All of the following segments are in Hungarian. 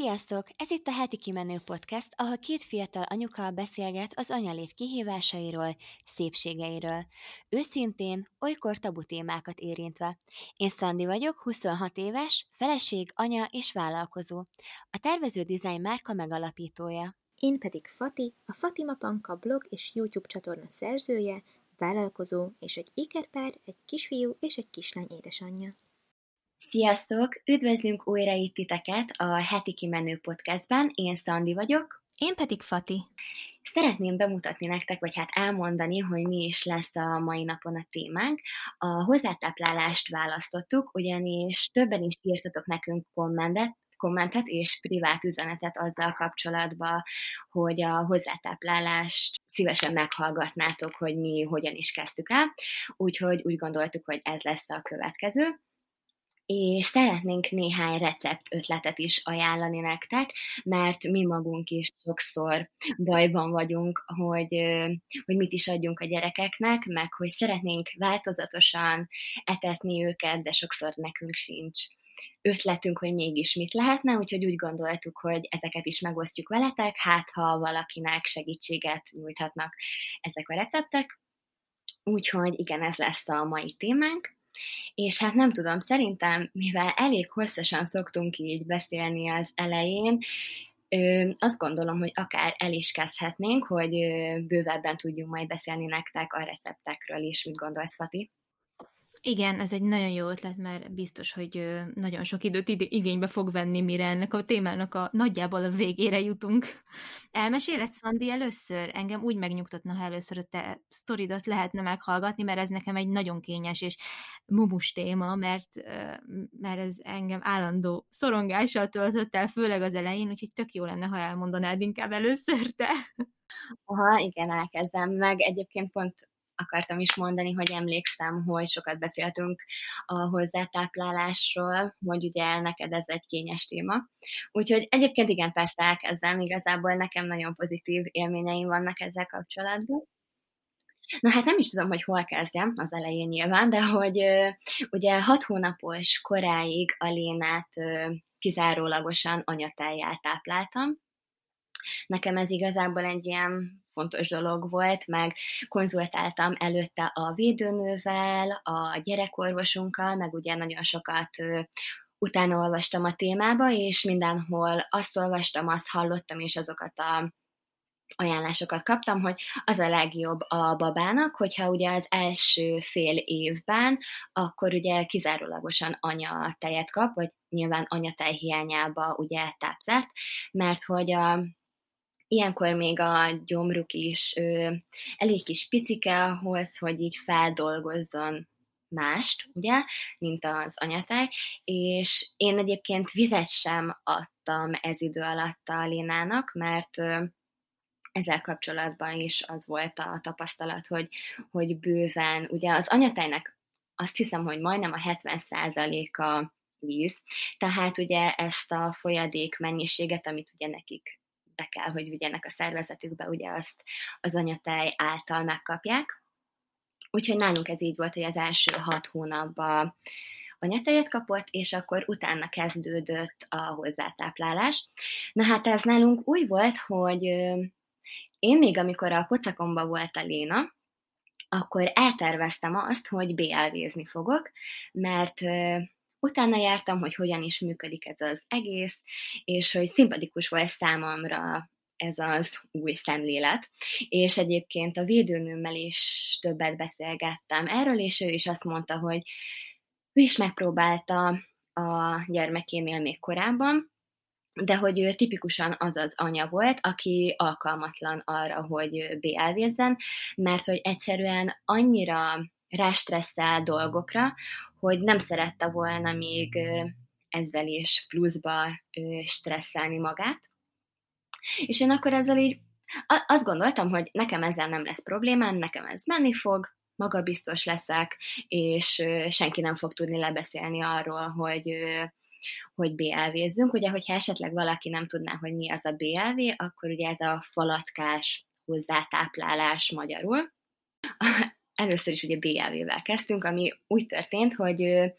Sziasztok! Ez itt a Heti Kimenő Podcast, ahol két fiatal anyuka beszélget az anyalét kihívásairól, szépségeiről. Őszintén, olykor tabu témákat érintve. Én Szandi vagyok, 26 éves, feleség, anya és vállalkozó. A tervező design márka megalapítója. Én pedig Fati, a Fatima Panka blog és YouTube csatorna szerzője, vállalkozó és egy ikerpár, egy kisfiú és egy kislány édesanyja. Sziasztok! Üdvözlünk újra itt titeket a Heti Kimenő Podcastben. Én Szandi vagyok. Én pedig Fati. Szeretném bemutatni nektek, vagy hát elmondani, hogy mi is lesz a mai napon a témánk. A hozzátáplálást választottuk, ugyanis többen is írtatok nekünk kommentet, kommentet és privát üzenetet azzal kapcsolatban, hogy a hozzátáplálást szívesen meghallgatnátok, hogy mi hogyan is kezdtük el. Úgyhogy úgy gondoltuk, hogy ez lesz a következő és szeretnénk néhány recept ötletet is ajánlani nektek, mert mi magunk is sokszor bajban vagyunk, hogy, hogy mit is adjunk a gyerekeknek, meg hogy szeretnénk változatosan etetni őket, de sokszor nekünk sincs ötletünk, hogy mégis mit lehetne, úgyhogy úgy gondoltuk, hogy ezeket is megosztjuk veletek, hát ha valakinek segítséget nyújthatnak ezek a receptek. Úgyhogy igen, ez lesz a mai témánk. És hát nem tudom, szerintem, mivel elég hosszasan szoktunk így beszélni az elején, Ö, azt gondolom, hogy akár el is kezdhetnénk, hogy ö, bővebben tudjunk majd beszélni nektek a receptekről is. Mit gondolsz, Fati? Igen, ez egy nagyon jó ötlet, mert biztos, hogy nagyon sok időt igénybe fog venni, mire ennek a témának a nagyjából a végére jutunk. Elmeséled, Szandi, először? Engem úgy megnyugtatna, ha először a te sztoridat lehetne meghallgatni, mert ez nekem egy nagyon kényes és mumus téma, mert, mert ez engem állandó szorongással töltött el, főleg az elején, úgyhogy tök jó lenne, ha elmondanád inkább először te. Aha, igen, elkezdem meg. Egyébként pont akartam is mondani, hogy emlékszem, hogy sokat beszéltünk a hozzátáplálásról, hogy ugye neked ez egy kényes téma. Úgyhogy egyébként igen, persze elkezdem, igazából nekem nagyon pozitív élményeim vannak ezzel kapcsolatban. Na hát nem is tudom, hogy hol kezdjem, az elején nyilván, de hogy ugye hat hónapos koráig a Lénát kizárólagosan anyateljel tápláltam, Nekem ez igazából egy ilyen fontos dolog volt, meg konzultáltam előtte a védőnővel, a gyerekorvosunkkal, meg ugye nagyon sokat utána olvastam a témába, és mindenhol azt olvastam, azt hallottam, és azokat a ajánlásokat kaptam, hogy az a legjobb a babának, hogyha ugye az első fél évben, akkor ugye kizárólagosan anya tejet kap, vagy nyilván anyatej hiányába ugye tápszert, mert hogy a ilyenkor még a gyomruk is ö, elég kis picike ahhoz, hogy így feldolgozzon mást, ugye, mint az anyatej, és én egyébként vizet sem adtam ez idő alatt a Lénának, mert ö, ezzel kapcsolatban is az volt a tapasztalat, hogy, hogy bőven, ugye az anyatejnek azt hiszem, hogy majdnem a 70%-a víz, tehát ugye ezt a folyadék mennyiséget, amit ugye nekik be kell, hogy vigyenek a szervezetükbe, ugye azt az anyatej által megkapják. Úgyhogy nálunk ez így volt, hogy az első hat hónapban anyatejet kapott, és akkor utána kezdődött a hozzátáplálás. Na hát ez nálunk úgy volt, hogy én még amikor a pocakomba volt a Léna, akkor elterveztem azt, hogy BLV-zni fogok, mert utána jártam, hogy hogyan is működik ez az egész, és hogy szimpatikus volt számomra ez az új szemlélet. És egyébként a védőnőmmel is többet beszélgettem erről, és ő is azt mondta, hogy ő is megpróbálta a gyermekénél még korábban, de hogy ő tipikusan az az anya volt, aki alkalmatlan arra, hogy BLV-zzen, mert hogy egyszerűen annyira rástresszel dolgokra, hogy nem szerette volna még ezzel is pluszba stresszelni magát. És én akkor ezzel így azt gondoltam, hogy nekem ezzel nem lesz problémám, nekem ez menni fog, magabiztos leszek, és senki nem fog tudni lebeszélni arról, hogy, hogy BLV-zzünk. Ugye, hogyha esetleg valaki nem tudná, hogy mi az a BLV, akkor ugye ez a falatkás hozzátáplálás magyarul először is ugye BLV-vel kezdtünk, ami úgy történt, hogy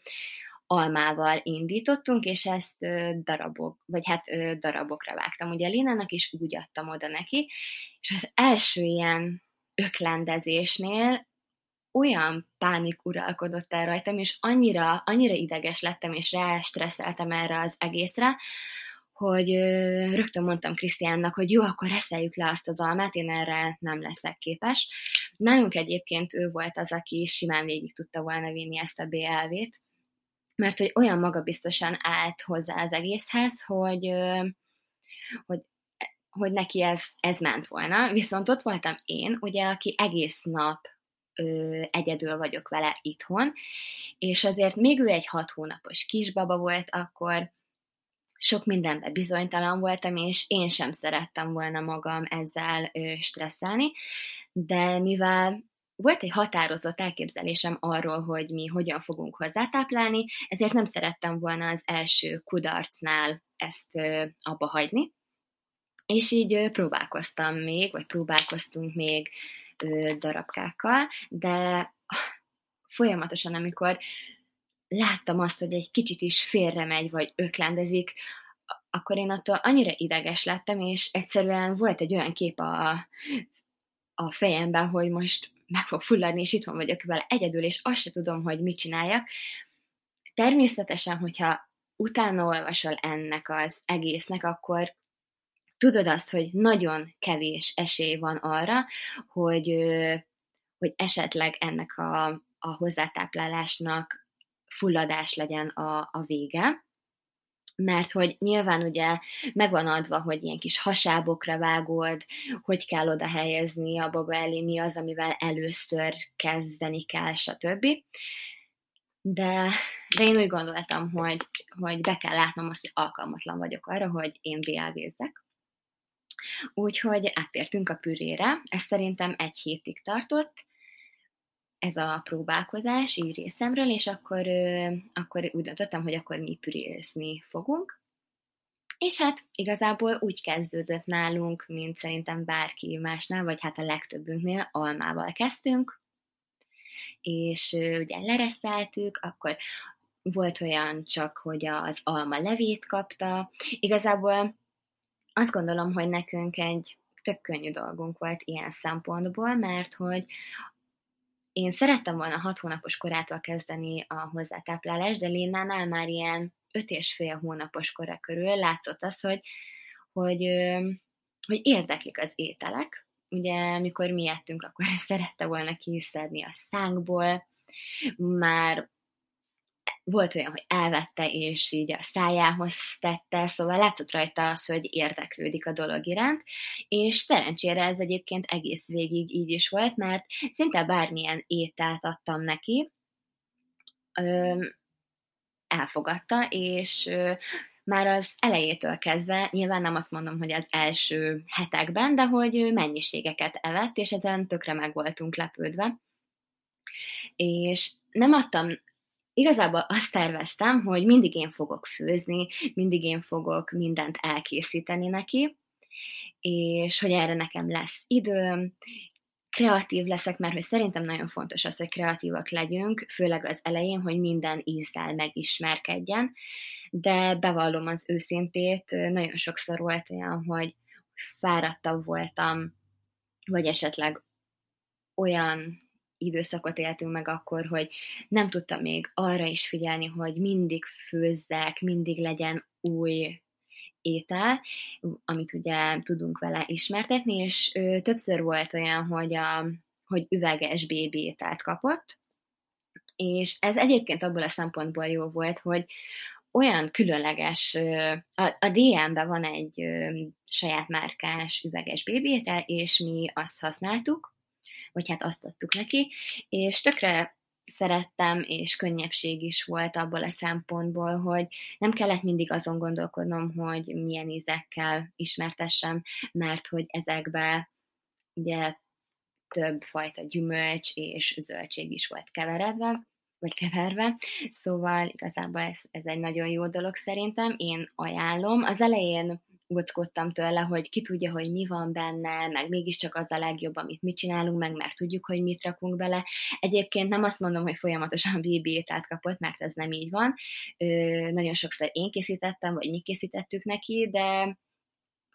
almával indítottunk, és ezt darabok, vagy hát darabokra vágtam. Ugye Linának is úgy adtam oda neki, és az első ilyen öklendezésnél olyan pánik uralkodott el rajtam, és annyira, annyira ideges lettem, és rá stresszeltem erre az egészre, hogy rögtön mondtam Krisztiánnak, hogy jó, akkor reszeljük le azt az almát, én erre nem leszek képes. Nálunk egyébként ő volt az, aki simán végig tudta volna vinni ezt a BLV-t, mert hogy olyan magabiztosan állt hozzá az egészhez, hogy, hogy hogy neki ez, ez ment volna, viszont ott voltam én, ugye, aki egész nap ö, egyedül vagyok vele itthon, és azért még ő egy hat hónapos kisbaba volt, akkor sok mindenben bizonytalan voltam, és én sem szerettem volna magam ezzel ö, stresszelni, de mivel volt egy határozott elképzelésem arról, hogy mi hogyan fogunk hozzátáplálni, ezért nem szerettem volna az első kudarcnál ezt abba hagyni, és így próbálkoztam még, vagy próbálkoztunk még darabkákkal, de folyamatosan, amikor láttam azt, hogy egy kicsit is félre vagy öklendezik, akkor én attól annyira ideges lettem, és egyszerűen volt egy olyan kép a, a fejemben, hogy most meg fog fulladni, és itt van vagyok vele egyedül, és azt se tudom, hogy mit csináljak. Természetesen, hogyha utána olvasol ennek az egésznek, akkor tudod azt, hogy nagyon kevés esély van arra, hogy, hogy esetleg ennek a, a hozzátáplálásnak fulladás legyen a, a vége, mert hogy nyilván ugye megvan adva, hogy ilyen kis hasábokra vágod, hogy kell oda helyezni a baba elé, mi az, amivel először kezdeni kell, stb. De, de én úgy gondoltam, hogy, hogy be kell látnom azt, hogy alkalmatlan vagyok arra, hogy én BLV-zek. Úgyhogy áttértünk a pürére, ez szerintem egy hétig tartott, ez a próbálkozás így részemről, és akkor, akkor úgy döntöttem, hogy akkor mi pürézni fogunk. És hát igazából úgy kezdődött nálunk, mint szerintem bárki másnál, vagy hát a legtöbbünknél almával kezdtünk, és ugye lereszteltük, akkor volt olyan csak, hogy az alma levét kapta. Igazából azt gondolom, hogy nekünk egy tök könnyű dolgunk volt ilyen szempontból, mert hogy én szerettem volna hat hónapos korától kezdeni a hozzátáplálást, de Lénánál már ilyen öt és fél hónapos kora körül látszott az, hogy, hogy, hogy érdeklik az ételek. Ugye, amikor mi ettünk, akkor szerette volna kiszedni a szánkból, már volt olyan, hogy elvette, és így a szájához tette, szóval látszott rajta az, hogy érdeklődik a dolog iránt, és szerencsére ez egyébként egész végig így is volt, mert szinte bármilyen ételt adtam neki, elfogadta, és már az elejétől kezdve, nyilván nem azt mondom, hogy az első hetekben, de hogy mennyiségeket evett, és ezen tökre meg voltunk lepődve. És nem adtam igazából azt terveztem, hogy mindig én fogok főzni, mindig én fogok mindent elkészíteni neki, és hogy erre nekem lesz időm, kreatív leszek, mert hogy szerintem nagyon fontos az, hogy kreatívak legyünk, főleg az elején, hogy minden ízzel megismerkedjen, de bevallom az őszintét, nagyon sokszor volt olyan, hogy fáradtabb voltam, vagy esetleg olyan időszakot éltünk meg akkor, hogy nem tudtam még arra is figyelni, hogy mindig főzzek, mindig legyen új étel, amit ugye tudunk vele ismertetni, és ö, többször volt olyan, hogy, a, hogy üveges bébi ételt kapott, és ez egyébként abból a szempontból jó volt, hogy olyan különleges, a, DM-ben van egy saját márkás üveges bébétel, és mi azt használtuk, vagy hát azt adtuk neki, és tökre szerettem, és könnyebbség is volt abból a szempontból, hogy nem kellett mindig azon gondolkodnom, hogy milyen ízekkel ismertessem, mert hogy ezekbe ugye több fajta gyümölcs és zöldség is volt keveredve, vagy keverve, szóval igazából ez, ez egy nagyon jó dolog szerintem, én ajánlom. Az elején óckodtam tőle, hogy ki tudja, hogy mi van benne, meg mégiscsak az a legjobb, amit mi csinálunk meg, mert tudjuk, hogy mit rakunk bele. Egyébként nem azt mondom, hogy folyamatosan BB ételt kapott, mert ez nem így van. Ö, nagyon sokszor én készítettem, vagy mi készítettük neki, de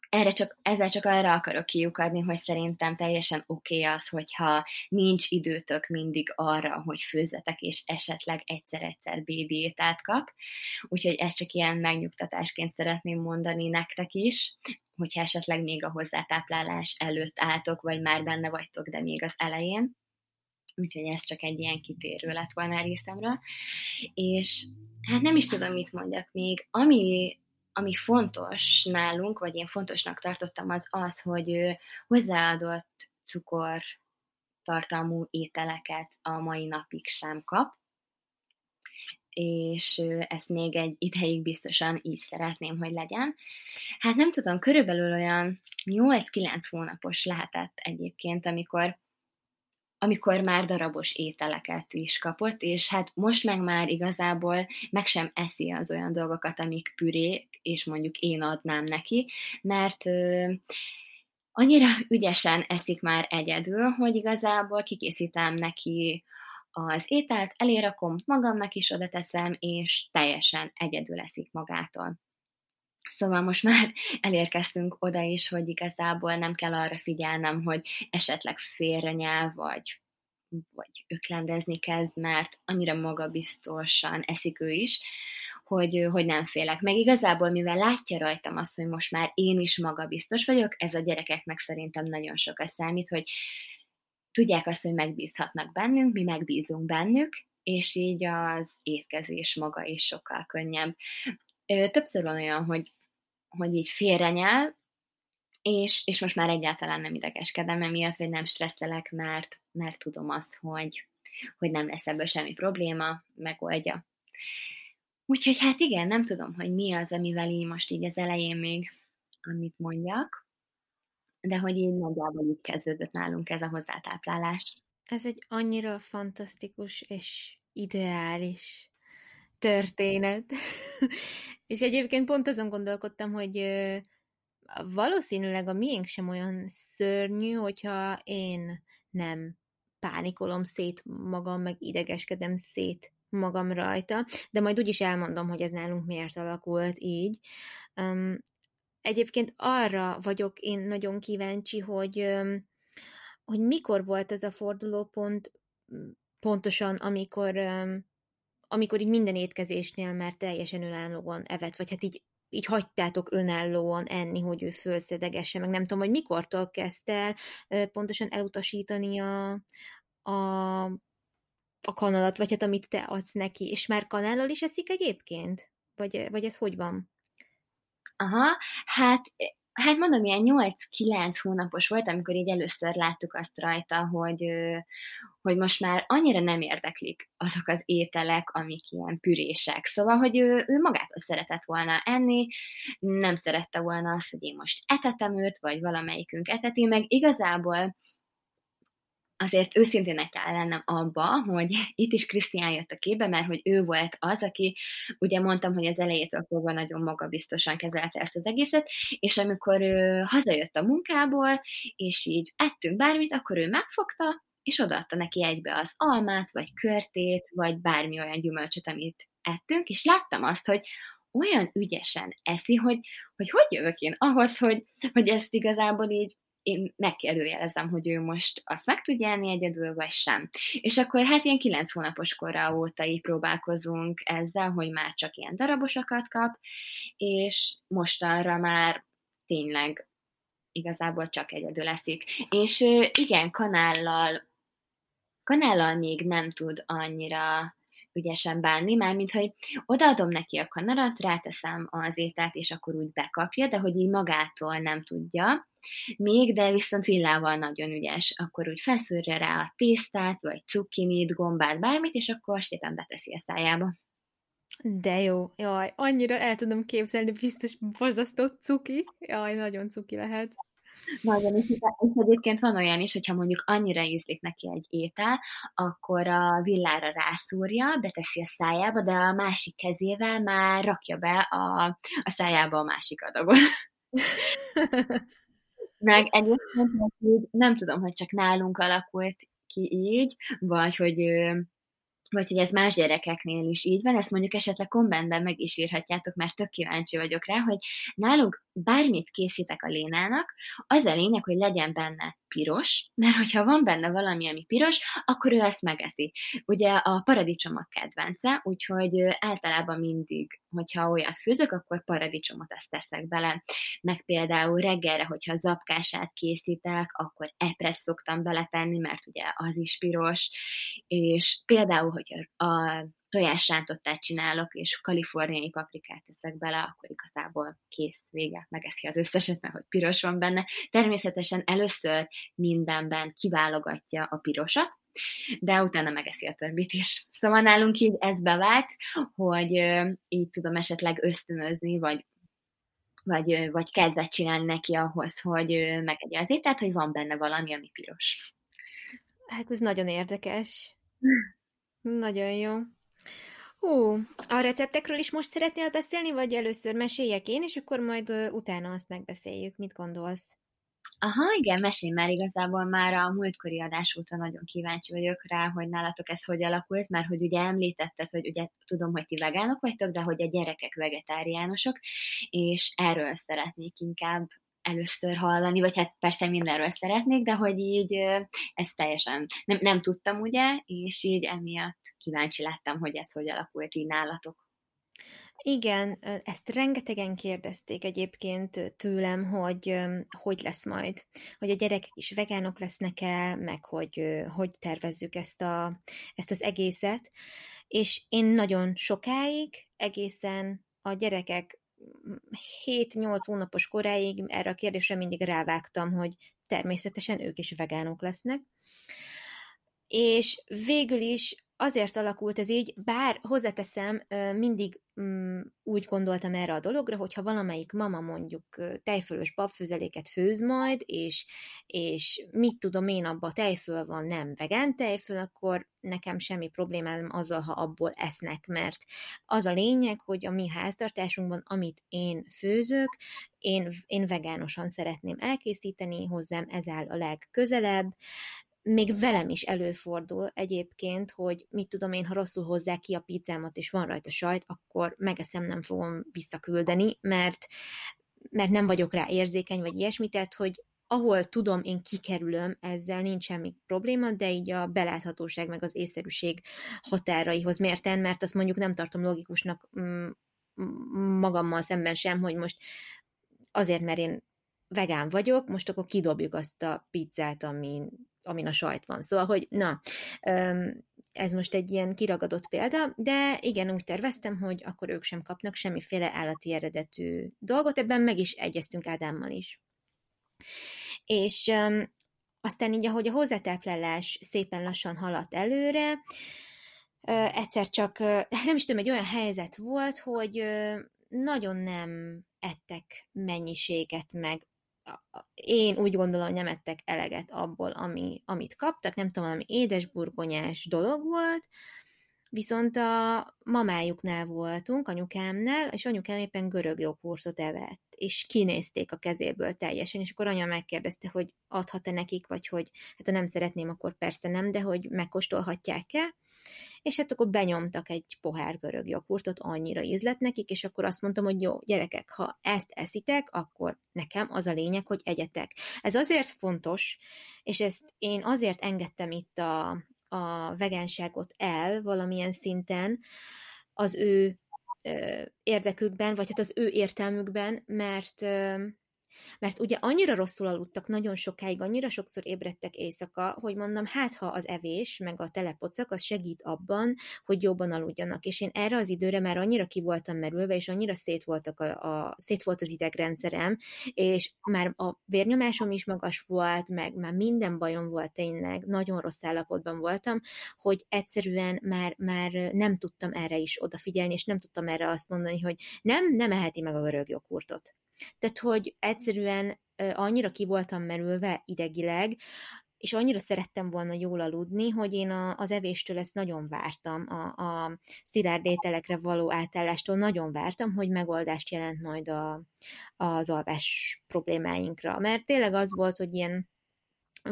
erre csak, ezzel csak arra akarok kiukadni, hogy szerintem teljesen oké okay az, hogyha nincs időtök mindig arra, hogy főzzetek, és esetleg egyszer-egyszer bébi ételt kap. Úgyhogy ezt csak ilyen megnyugtatásként szeretném mondani nektek is, hogyha esetleg még a hozzátáplálás előtt álltok, vagy már benne vagytok, de még az elején. Úgyhogy ez csak egy ilyen kitérő lett volna részemről. És hát nem is tudom, mit mondjak még. Ami ami fontos nálunk, vagy én fontosnak tartottam, az az, hogy hozzáadott cukor tartalmú ételeket a mai napig sem kap, és ezt még egy ideig biztosan így szeretném, hogy legyen. Hát nem tudom, körülbelül olyan 8-9 hónapos lehetett egyébként, amikor amikor már darabos ételeket is kapott, és hát most meg már igazából meg sem eszi az olyan dolgokat, amik pürék, és mondjuk én adnám neki, mert annyira ügyesen eszik már egyedül, hogy igazából kikészítem neki az ételt, elérakom, magamnak is oda teszem, és teljesen egyedül eszik magától. Szóval most már elérkeztünk oda is, hogy igazából nem kell arra figyelnem, hogy esetleg félrenyel, vagy, vagy öklendezni kezd, mert annyira magabiztosan eszik ő is, hogy, hogy nem félek. Meg igazából, mivel látja rajtam azt, hogy most már én is magabiztos vagyok, ez a gyerekeknek szerintem nagyon sokat számít, hogy tudják azt, hogy megbízhatnak bennünk, mi megbízunk bennük, és így az étkezés maga is sokkal könnyebb. Többször van olyan, hogy hogy így félrenyel, és, és most már egyáltalán nem idegeskedem emiatt, vagy nem stresszelek, mert, mert tudom azt, hogy, hogy nem lesz ebből semmi probléma, megoldja. Úgyhogy hát igen, nem tudom, hogy mi az, amivel így most így az elején még amit mondjak, de hogy így nagyjából így kezdődött nálunk ez a hozzátáplálás. Ez egy annyira fantasztikus és ideális történet. és egyébként pont azon gondolkodtam, hogy valószínűleg a miénk sem olyan szörnyű, hogyha én nem pánikolom szét magam, meg idegeskedem szét magam rajta, de majd úgyis elmondom, hogy ez nálunk miért alakult így. Um, egyébként arra vagyok én nagyon kíváncsi, hogy, um, hogy mikor volt ez a fordulópont pontosan, amikor um, amikor így minden étkezésnél már teljesen önállóan evett, vagy hát így, így hagytátok önállóan enni, hogy ő fölszedegesse, meg nem tudom, hogy mikortól kezdte el pontosan elutasítani a, a, a kanalat, vagy hát amit te adsz neki, és már kanállal is eszik egyébként? Vagy, vagy ez hogy van? Aha, hát Hát mondom, ilyen 8-9 hónapos volt, amikor így először láttuk azt rajta, hogy, hogy most már annyira nem érdeklik azok az ételek, amik ilyen pürések. Szóval, hogy ő, ő magától szeretett volna enni, nem szerette volna azt, hogy én most etetem őt, vagy valamelyikünk eteti, meg igazából azért őszintének kell lennem abba, hogy itt is Krisztián jött a képbe, mert hogy ő volt az, aki, ugye mondtam, hogy az elejétől fogva nagyon magabiztosan kezelte ezt az egészet, és amikor ő hazajött a munkából, és így ettünk bármit, akkor ő megfogta, és odaadta neki egybe az almát, vagy körtét, vagy bármi olyan gyümölcsöt, amit ettünk, és láttam azt, hogy olyan ügyesen eszi, hogy hogy, hogy jövök én ahhoz, hogy, hogy ezt igazából így én megkérdőjelezem, hogy ő most azt meg tudja enni egyedül, vagy sem. És akkor hát ilyen kilenc hónapos korra óta így próbálkozunk ezzel, hogy már csak ilyen darabosakat kap, és mostanra már tényleg igazából csak egyedül leszik. És igen, kanállal, kanállal még nem tud annyira ügyesen bánni, mármint, hogy odaadom neki a kanarat, ráteszem az ételt, és akkor úgy bekapja, de hogy így magától nem tudja még, de viszont villával nagyon ügyes. Akkor úgy felszűrje rá a tésztát, vagy cukinit, gombát, bármit, és akkor szépen beteszi a szájába. De jó, jaj, annyira el tudom képzelni, biztos borzasztó cuki. Jaj, nagyon cuki lehet. Nagyon, és, és egyébként van olyan is, hogyha mondjuk annyira ízlik neki egy étel, akkor a villára rászúrja, beteszi a szájába, de a másik kezével már rakja be a, a szájába a másik adagot. Meg egyébként nem tudom, hogy csak nálunk alakult ki így, vagy hogy vagy hogy ez más gyerekeknél is így van, ezt mondjuk esetleg kommentben meg is írhatjátok, mert tök kíváncsi vagyok rá, hogy nálunk bármit készítek a Lénának, az a lényeg, hogy legyen benne piros, mert hogyha van benne valami, ami piros, akkor ő ezt megeszi. Ugye a paradicsom a kedvence, úgyhogy általában mindig, hogyha olyat főzök, akkor paradicsomot ezt teszek bele. Meg például reggelre, hogyha zapkását készítek, akkor epret szoktam beletenni, mert ugye az is piros, és például, hogy a tojásrántottát csinálok, és kaliforniai paprikát teszek bele, akkor igazából kész, vége, megeszi az összeset, mert hogy piros van benne. Természetesen először mindenben kiválogatja a pirosat, de utána megeszi a többit is. Szóval nálunk így ez bevált, hogy így tudom esetleg ösztönözni, vagy vagy, vagy kedvet csinálni neki ahhoz, hogy megegye az ételt, hogy van benne valami, ami piros. Hát ez nagyon érdekes. Nagyon jó. Hú, a receptekről is most szeretnél beszélni, vagy először meséljek én, és akkor majd utána azt megbeszéljük. Mit gondolsz? Aha, igen, mesélj már igazából már a múltkori adás óta nagyon kíváncsi vagyok rá, hogy nálatok ez hogy alakult, mert hogy ugye említetted, hogy ugye tudom, hogy ti vegánok vagytok, de hogy a gyerekek vegetáriánusok, és erről szeretnék inkább először hallani, vagy hát persze mindenről szeretnék, de hogy így ezt teljesen nem, nem tudtam, ugye, és így emiatt kíváncsi lettem, hogy ez hogy alakult így nálatok. Igen, ezt rengetegen kérdezték egyébként tőlem, hogy hogy lesz majd, hogy a gyerekek is vegánok lesznek-e, meg hogy hogy tervezzük ezt, a, ezt az egészet, és én nagyon sokáig, egészen a gyerekek 7-8 hónapos koráig erre a kérdésre mindig rávágtam, hogy természetesen ők is vegánok lesznek. És végül is azért alakult ez így, bár hozzáteszem, mindig mm, úgy gondoltam erre a dologra, hogyha valamelyik mama mondjuk tejfölös babfőzeléket főz majd, és, és mit tudom én, abban tejföl van, nem vegán tejföl, akkor nekem semmi problémám azzal, ha abból esznek, mert az a lényeg, hogy a mi háztartásunkban, amit én főzök, én, én vegánosan szeretném elkészíteni, hozzám ez áll a legközelebb, még velem is előfordul egyébként, hogy mit tudom én, ha rosszul hozzák ki a pizzámat, és van rajta sajt, akkor megeszem, nem fogom visszaküldeni, mert, mert nem vagyok rá érzékeny, vagy ilyesmi, tehát, hogy ahol tudom, én kikerülöm, ezzel nincs semmi probléma, de így a beláthatóság meg az észszerűség határaihoz mérten, mert azt mondjuk nem tartom logikusnak mm, magammal szemben sem, hogy most azért, mert én vegán vagyok, most akkor kidobjuk azt a pizzát, amin amin a sajt van. Szóval, hogy na, ez most egy ilyen kiragadott példa, de igen, úgy terveztem, hogy akkor ők sem kapnak semmiféle állati eredetű dolgot, ebben meg is egyeztünk Ádámmal is. És aztán így, ahogy a hozzátáplálás szépen lassan haladt előre, egyszer csak, nem is tudom, egy olyan helyzet volt, hogy nagyon nem ettek mennyiséget, meg én úgy gondolom, hogy nem ettek eleget abból, ami, amit kaptak, nem tudom, valami édesburgonyás dolog volt, viszont a mamájuknál voltunk, anyukámnál, és anyukám éppen görög joghurtot evett, és kinézték a kezéből teljesen, és akkor anya megkérdezte, hogy adhat-e nekik, vagy hogy hát ha nem szeretném, akkor persze nem, de hogy megkóstolhatják-e, és hát akkor benyomtak egy pohár görög joghurtot, annyira ízlet nekik, és akkor azt mondtam, hogy jó, gyerekek, ha ezt eszitek, akkor nekem az a lényeg, hogy egyetek. Ez azért fontos, és ezt én azért engedtem itt a, a vegánságot el valamilyen szinten az ő ö, érdekükben, vagy hát az ő értelmükben, mert ö, mert ugye annyira rosszul aludtak nagyon sokáig, annyira sokszor ébredtek éjszaka, hogy mondom, hát ha az evés, meg a telepocak, az segít abban, hogy jobban aludjanak. És én erre az időre már annyira ki voltam merülve, és annyira szét, voltak a, a, szét volt az idegrendszerem, és már a vérnyomásom is magas volt, meg már minden bajom volt tényleg, nagyon rossz állapotban voltam, hogy egyszerűen már, már nem tudtam erre is odafigyelni, és nem tudtam erre azt mondani, hogy nem, nem eheti meg a görög joghurtot. Tehát, hogy egyszerűen annyira ki voltam merülve idegileg, és annyira szerettem volna jól aludni, hogy én a, az evéstől ezt nagyon vártam, a, a szilárd ételekre való átállástól nagyon vártam, hogy megoldást jelent majd a, az alvás problémáinkra. Mert tényleg az volt, hogy ilyen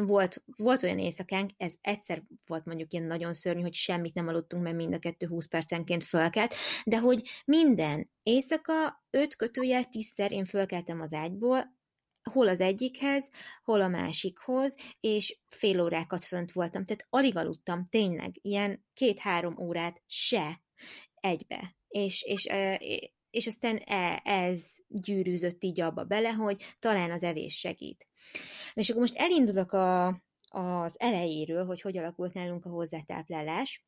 volt, volt olyan éjszakánk, ez egyszer volt mondjuk ilyen nagyon szörnyű, hogy semmit nem aludtunk, mert mind a kettő 20 percenként fölkelt, de hogy minden éjszaka öt kötőjel tízszer én fölkeltem az ágyból, hol az egyikhez, hol a másikhoz, és fél órákat fönt voltam, tehát alig aludtam, tényleg, ilyen két-három órát se egybe. És, és, és aztán e, ez gyűrűzött így abba bele, hogy talán az evés segít. És akkor most elindulok a, az elejéről, hogy hogy alakult nálunk a hozzátáplálás.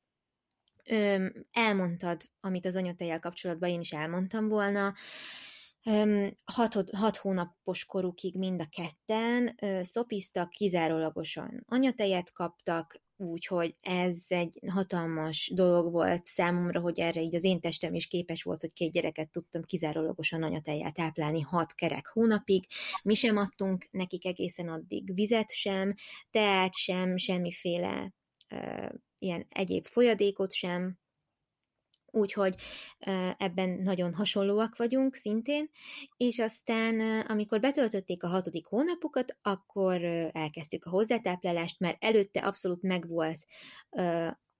Öm, elmondtad, amit az anyatejjel kapcsolatban én is elmondtam volna, hat, hat hónapos korukig mind a ketten szopiztak, kizárólagosan anyatejet kaptak, úgyhogy ez egy hatalmas dolog volt számomra, hogy erre így az én testem is képes volt, hogy két gyereket tudtam kizárólagosan anyatejjel táplálni hat kerek hónapig. Mi sem adtunk nekik egészen addig vizet sem, teát sem, semmiféle uh, ilyen egyéb folyadékot sem, úgyhogy ebben nagyon hasonlóak vagyunk szintén, és aztán amikor betöltötték a hatodik hónapukat, akkor elkezdtük a hozzátáplálást, mert előtte abszolút megvolt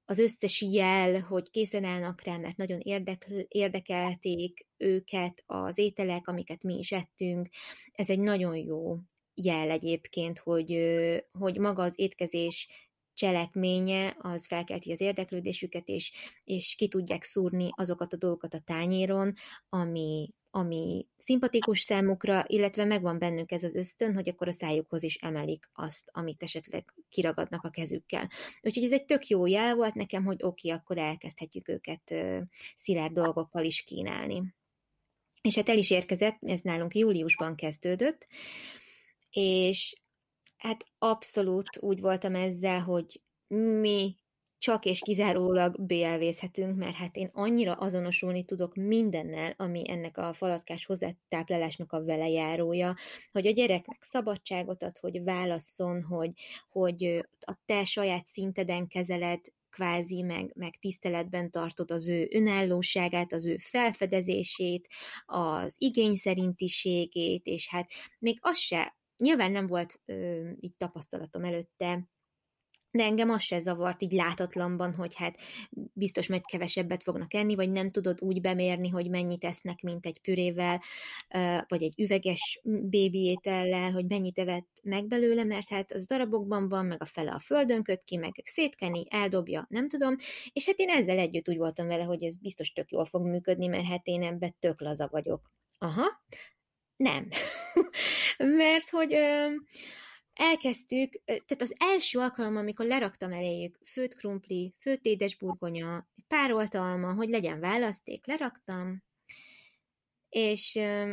az összes jel, hogy készen állnak rá, mert nagyon érdekl, érdekelték őket az ételek, amiket mi is ettünk. Ez egy nagyon jó jel egyébként, hogy, hogy maga az étkezés cselekménye az felkelti az érdeklődésüket, és, és ki tudják szúrni azokat a dolgokat a tányéron, ami, ami szimpatikus számukra, illetve megvan bennük ez az ösztön, hogy akkor a szájukhoz is emelik azt, amit esetleg kiragadnak a kezükkel. Úgyhogy ez egy tök jó jel volt nekem, hogy oké, okay, akkor elkezdhetjük őket szilárd dolgokkal is kínálni. És hát el is érkezett, ez nálunk júliusban kezdődött, és Hát abszolút úgy voltam ezzel, hogy mi csak és kizárólag BLV-zhetünk, mert hát én annyira azonosulni tudok mindennel, ami ennek a falatkás hozzátáplálásnak a velejárója, hogy a gyereknek szabadságot ad, hogy válasszon, hogy, hogy a te saját szinteden kezeled, kvázi, meg, meg tiszteletben tartod az ő önállóságát, az ő felfedezését, az igény szerintiségét, és hát még az se Nyilván nem volt ö, így tapasztalatom előtte, de engem az se zavart így látatlanban, hogy hát biztos majd kevesebbet fognak enni, vagy nem tudod úgy bemérni, hogy mennyit esznek, mint egy pürével, vagy egy üveges bébi étellel, hogy mennyit evett meg belőle, mert hát az darabokban van, meg a fele a földön köt ki, meg szétkeni, eldobja, nem tudom, és hát én ezzel együtt úgy voltam vele, hogy ez biztos tök jól fog működni, mert hát én ebben tök laza vagyok. Aha, nem. Mert hogy ö, elkezdtük, tehát az első alkalom, amikor leraktam eléjük főtt krumpli, főtt édesburgonya, párolt alma, hogy legyen választék, leraktam, és ö,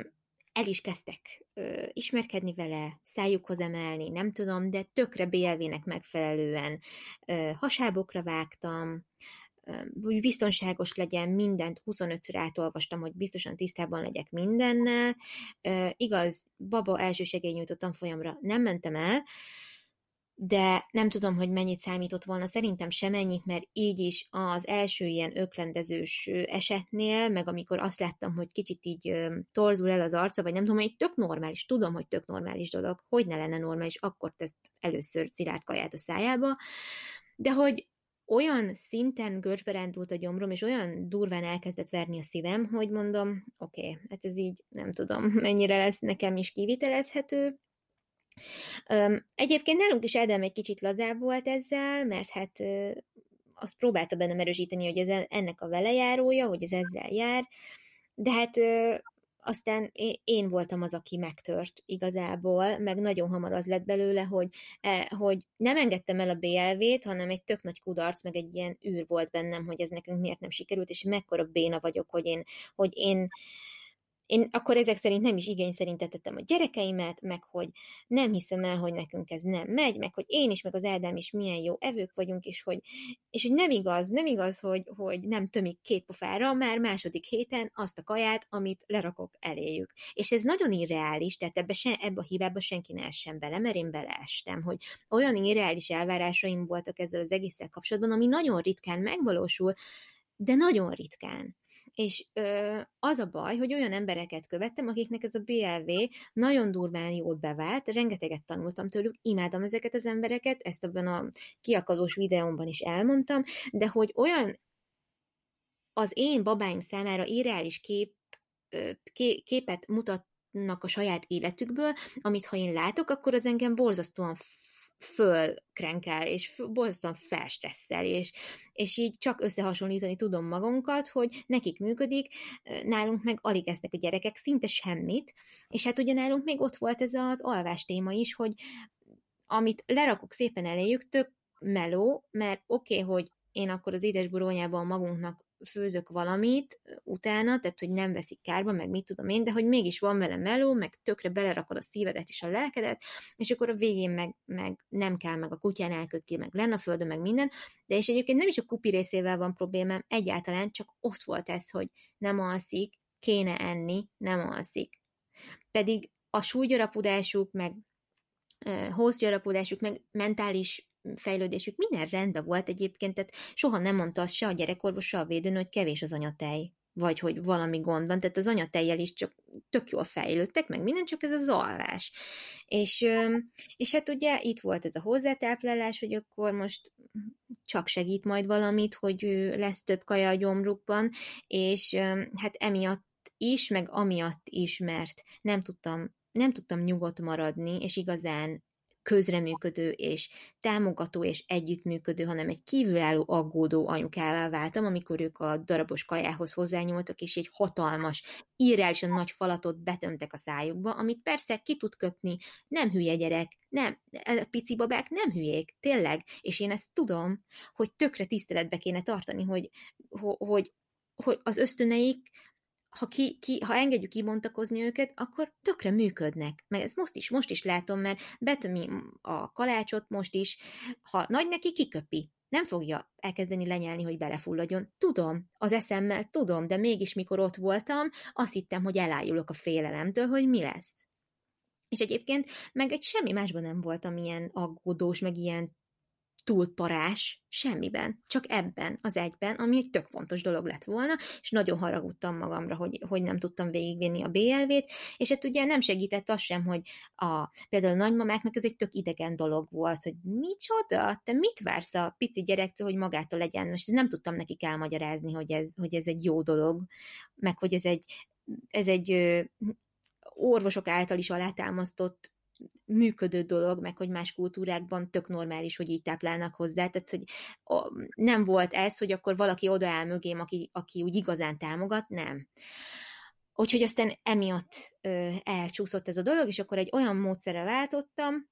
el is kezdtek ö, ismerkedni vele, szájukhoz emelni, nem tudom, de tökre BLV-nek megfelelően ö, hasábokra vágtam, hogy biztonságos legyen, mindent 25-ször átolvastam, hogy biztosan tisztában legyek mindennel. Igaz, baba elsősegélynyújtó tanfolyamra nem mentem el, de nem tudom, hogy mennyit számított volna, szerintem sem ennyit, mert így is az első ilyen öklendezős esetnél, meg amikor azt láttam, hogy kicsit így torzul el az arca, vagy nem tudom, hogy tök normális, tudom, hogy tök normális dolog, hogy ne lenne normális, akkor tett először szilárd kaját a szájába, de hogy olyan szinten görcsbe rendult a gyomrom, és olyan durván elkezdett verni a szívem, hogy mondom, oké, okay, hát ez így nem tudom, mennyire lesz nekem is kivitelezhető. Egyébként nálunk is Edem egy kicsit lazább volt ezzel, mert hát azt próbálta bennem erősíteni, hogy ez ennek a velejárója, hogy ez ezzel jár, de hát aztán én voltam az, aki megtört igazából, meg nagyon hamar az lett belőle, hogy, e, hogy nem engedtem el a BLV-t, hanem egy tök nagy kudarc, meg egy ilyen űr volt bennem, hogy ez nekünk miért nem sikerült, és mekkora béna vagyok, hogy én, hogy én én akkor ezek szerint nem is igény szerint tettem a gyerekeimet, meg hogy nem hiszem el, hogy nekünk ez nem megy, meg hogy én is, meg az Ádám is milyen jó evők vagyunk, és hogy, és hogy nem igaz, nem igaz, hogy, hogy nem tömik két pofára már második héten azt a kaját, amit lerakok eléjük. És ez nagyon irreális, tehát ebbe, se, ebbe a hibába senki ne essen bele, mert én beleestem, hogy olyan irreális elvárásaim voltak ezzel az egésszel kapcsolatban, ami nagyon ritkán megvalósul, de nagyon ritkán. És ö, az a baj, hogy olyan embereket követtem, akiknek ez a BLV nagyon durván jól bevált, rengeteget tanultam tőlük, imádom ezeket az embereket, ezt abban a kiakadós videómban is elmondtam, de hogy olyan az én babáim számára irreális kép, képet mutatnak a saját életükből, amit ha én látok, akkor az engem borzasztóan fölkrenkel, és borzasztóan felstresszel, és, és így csak összehasonlítani tudom magunkat, hogy nekik működik, nálunk meg alig esznek a gyerekek, szinte semmit, és hát ugye nálunk még ott volt ez az alvás téma is, hogy amit lerakok szépen eléjük, tök meló, mert oké, okay, hogy én akkor az édesborónyában magunknak főzök valamit utána, tehát hogy nem veszik kárba, meg mit tudom én, de hogy mégis van vele meló, meg tökre belerakod a szívedet és a lelkedet, és akkor a végén meg, meg nem kell, meg a kutyán elköt ki, meg lenne a földön, meg minden, de és egyébként nem is a kupi részével van problémám, egyáltalán csak ott volt ez, hogy nem alszik, kéne enni, nem alszik. Pedig a súlygyarapodásuk, meg hószgyarapodásuk, meg mentális fejlődésük, minden rendben volt egyébként, tehát soha nem mondta azt se a gyerekorvos, se a védőnő, hogy kevés az anyatej, vagy hogy valami gond van, tehát az anyatejjel is csak tök jól fejlődtek, meg minden, csak ez az alvás. És, és hát ugye itt volt ez a hozzátáplálás, hogy akkor most csak segít majd valamit, hogy lesz több kaja a gyomrukban, és hát emiatt is, meg amiatt is, mert nem tudtam nem tudtam nyugodt maradni, és igazán közreműködő és támogató és együttműködő, hanem egy kívülálló aggódó anyukává váltam, amikor ők a darabos kajához hozzányúltak, és egy hatalmas, irreálisan nagy falatot betömtek a szájukba, amit persze ki tud köpni, nem hülye gyerek, nem, a pici babák nem hülyék, tényleg, és én ezt tudom, hogy tökre tiszteletbe kéne tartani, hogy, hogy, hogy az ösztöneik ha, ki, ki, ha engedjük kibontakozni őket, akkor tökre működnek. Meg ezt most is, most is látom, mert betömi a kalácsot most is, ha nagy neki, kiköpi. Nem fogja elkezdeni lenyelni, hogy belefulladjon. Tudom, az eszemmel tudom, de mégis mikor ott voltam, azt hittem, hogy elájulok a félelemtől, hogy mi lesz. És egyébként meg egy semmi másban nem voltam ilyen aggódós, meg ilyen túl parás semmiben, csak ebben, az egyben, ami egy tök fontos dolog lett volna, és nagyon haragudtam magamra, hogy, hogy nem tudtam végigvinni a BLV-t, és hát ugye nem segített az sem, hogy a, például a nagymamáknak ez egy tök idegen dolog volt, hogy micsoda, te mit vársz a pici gyerektől, hogy magától legyen, és nem tudtam nekik elmagyarázni, hogy ez, hogy ez egy jó dolog, meg hogy ez egy, ez egy orvosok által is alátámasztott működő dolog, meg hogy más kultúrákban tök normális, hogy így táplálnak hozzá, tehát hogy nem volt ez, hogy akkor valaki odaáll mögém, aki, aki úgy igazán támogat, nem. Úgyhogy aztán emiatt ö, elcsúszott ez a dolog, és akkor egy olyan módszerre váltottam,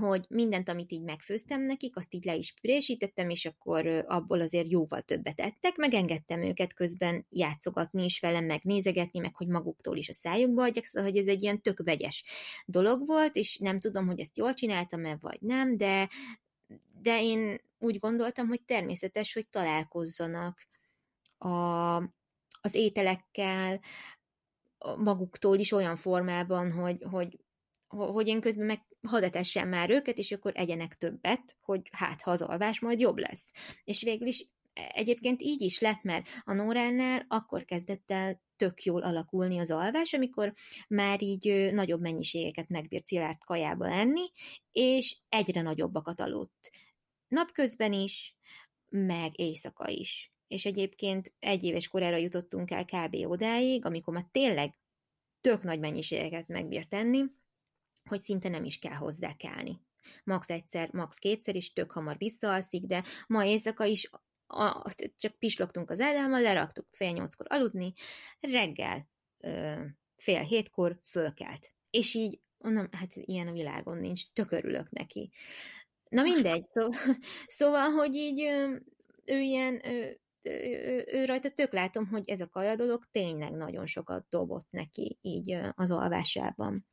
hogy mindent, amit így megfőztem nekik, azt így le is pürésítettem, és akkor abból azért jóval többet ettek, meg engedtem őket közben játszogatni is velem, meg nézegetni, meg hogy maguktól is a szájukba adjak, szóval hogy ez egy ilyen tök vegyes dolog volt, és nem tudom, hogy ezt jól csináltam-e, vagy nem, de, de én úgy gondoltam, hogy természetes, hogy találkozzanak a, az ételekkel, maguktól is olyan formában, hogy, hogy hogy én közben meg hadd már őket, és akkor egyenek többet, hogy hát ha az alvás majd jobb lesz. És végül is egyébként így is lett, mert a Nóránál akkor kezdett el tök jól alakulni az alvás, amikor már így nagyobb mennyiségeket megbírt szilárd kajába enni, és egyre nagyobbakat aludt. Napközben is, meg éjszaka is. És egyébként egy éves korára jutottunk el kb. odáig, amikor már tényleg tök nagy mennyiségeket megbírt tenni, hogy szinte nem is kell hozzá kelni. Max egyszer, max kétszer is tök hamar visszaalszik, de ma éjszaka is a, csak pislogtunk az Ádámmal, leraktuk fél nyolckor aludni, reggel ö, fél hétkor fölkelt. És így mondom, hát ilyen a világon nincs, tök örülök neki. Na mindegy, szó, szóval, hogy így ő ilyen ő, ő rajta tök látom, hogy ez a kaja dolog tényleg nagyon sokat dobott neki így az alvásában.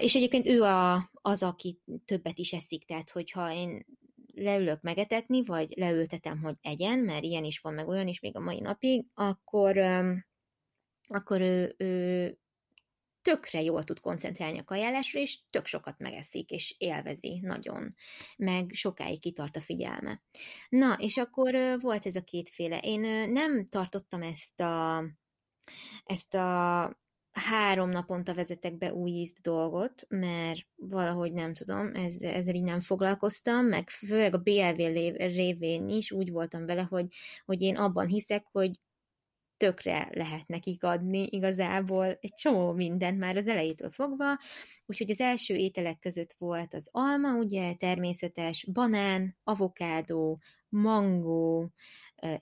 És egyébként ő a, az, aki többet is eszik, tehát hogyha én leülök megetetni, vagy leültetem, hogy egyen, mert ilyen is van, meg olyan is még a mai napig, akkor, akkor ő, ő tökre jól tud koncentrálni a kajálásra, és tök sokat megeszik, és élvezi nagyon, meg sokáig kitart a figyelme. Na, és akkor volt ez a kétféle. Én nem tartottam ezt a, ezt a három naponta vezetek be új ízt dolgot, mert valahogy nem tudom, ez, ezzel így nem foglalkoztam, meg főleg a BLV révén is úgy voltam vele, hogy, hogy én abban hiszek, hogy tökre lehet nekik adni igazából egy csomó mindent már az elejétől fogva, úgyhogy az első ételek között volt az alma, ugye természetes, banán, avokádó, mangó,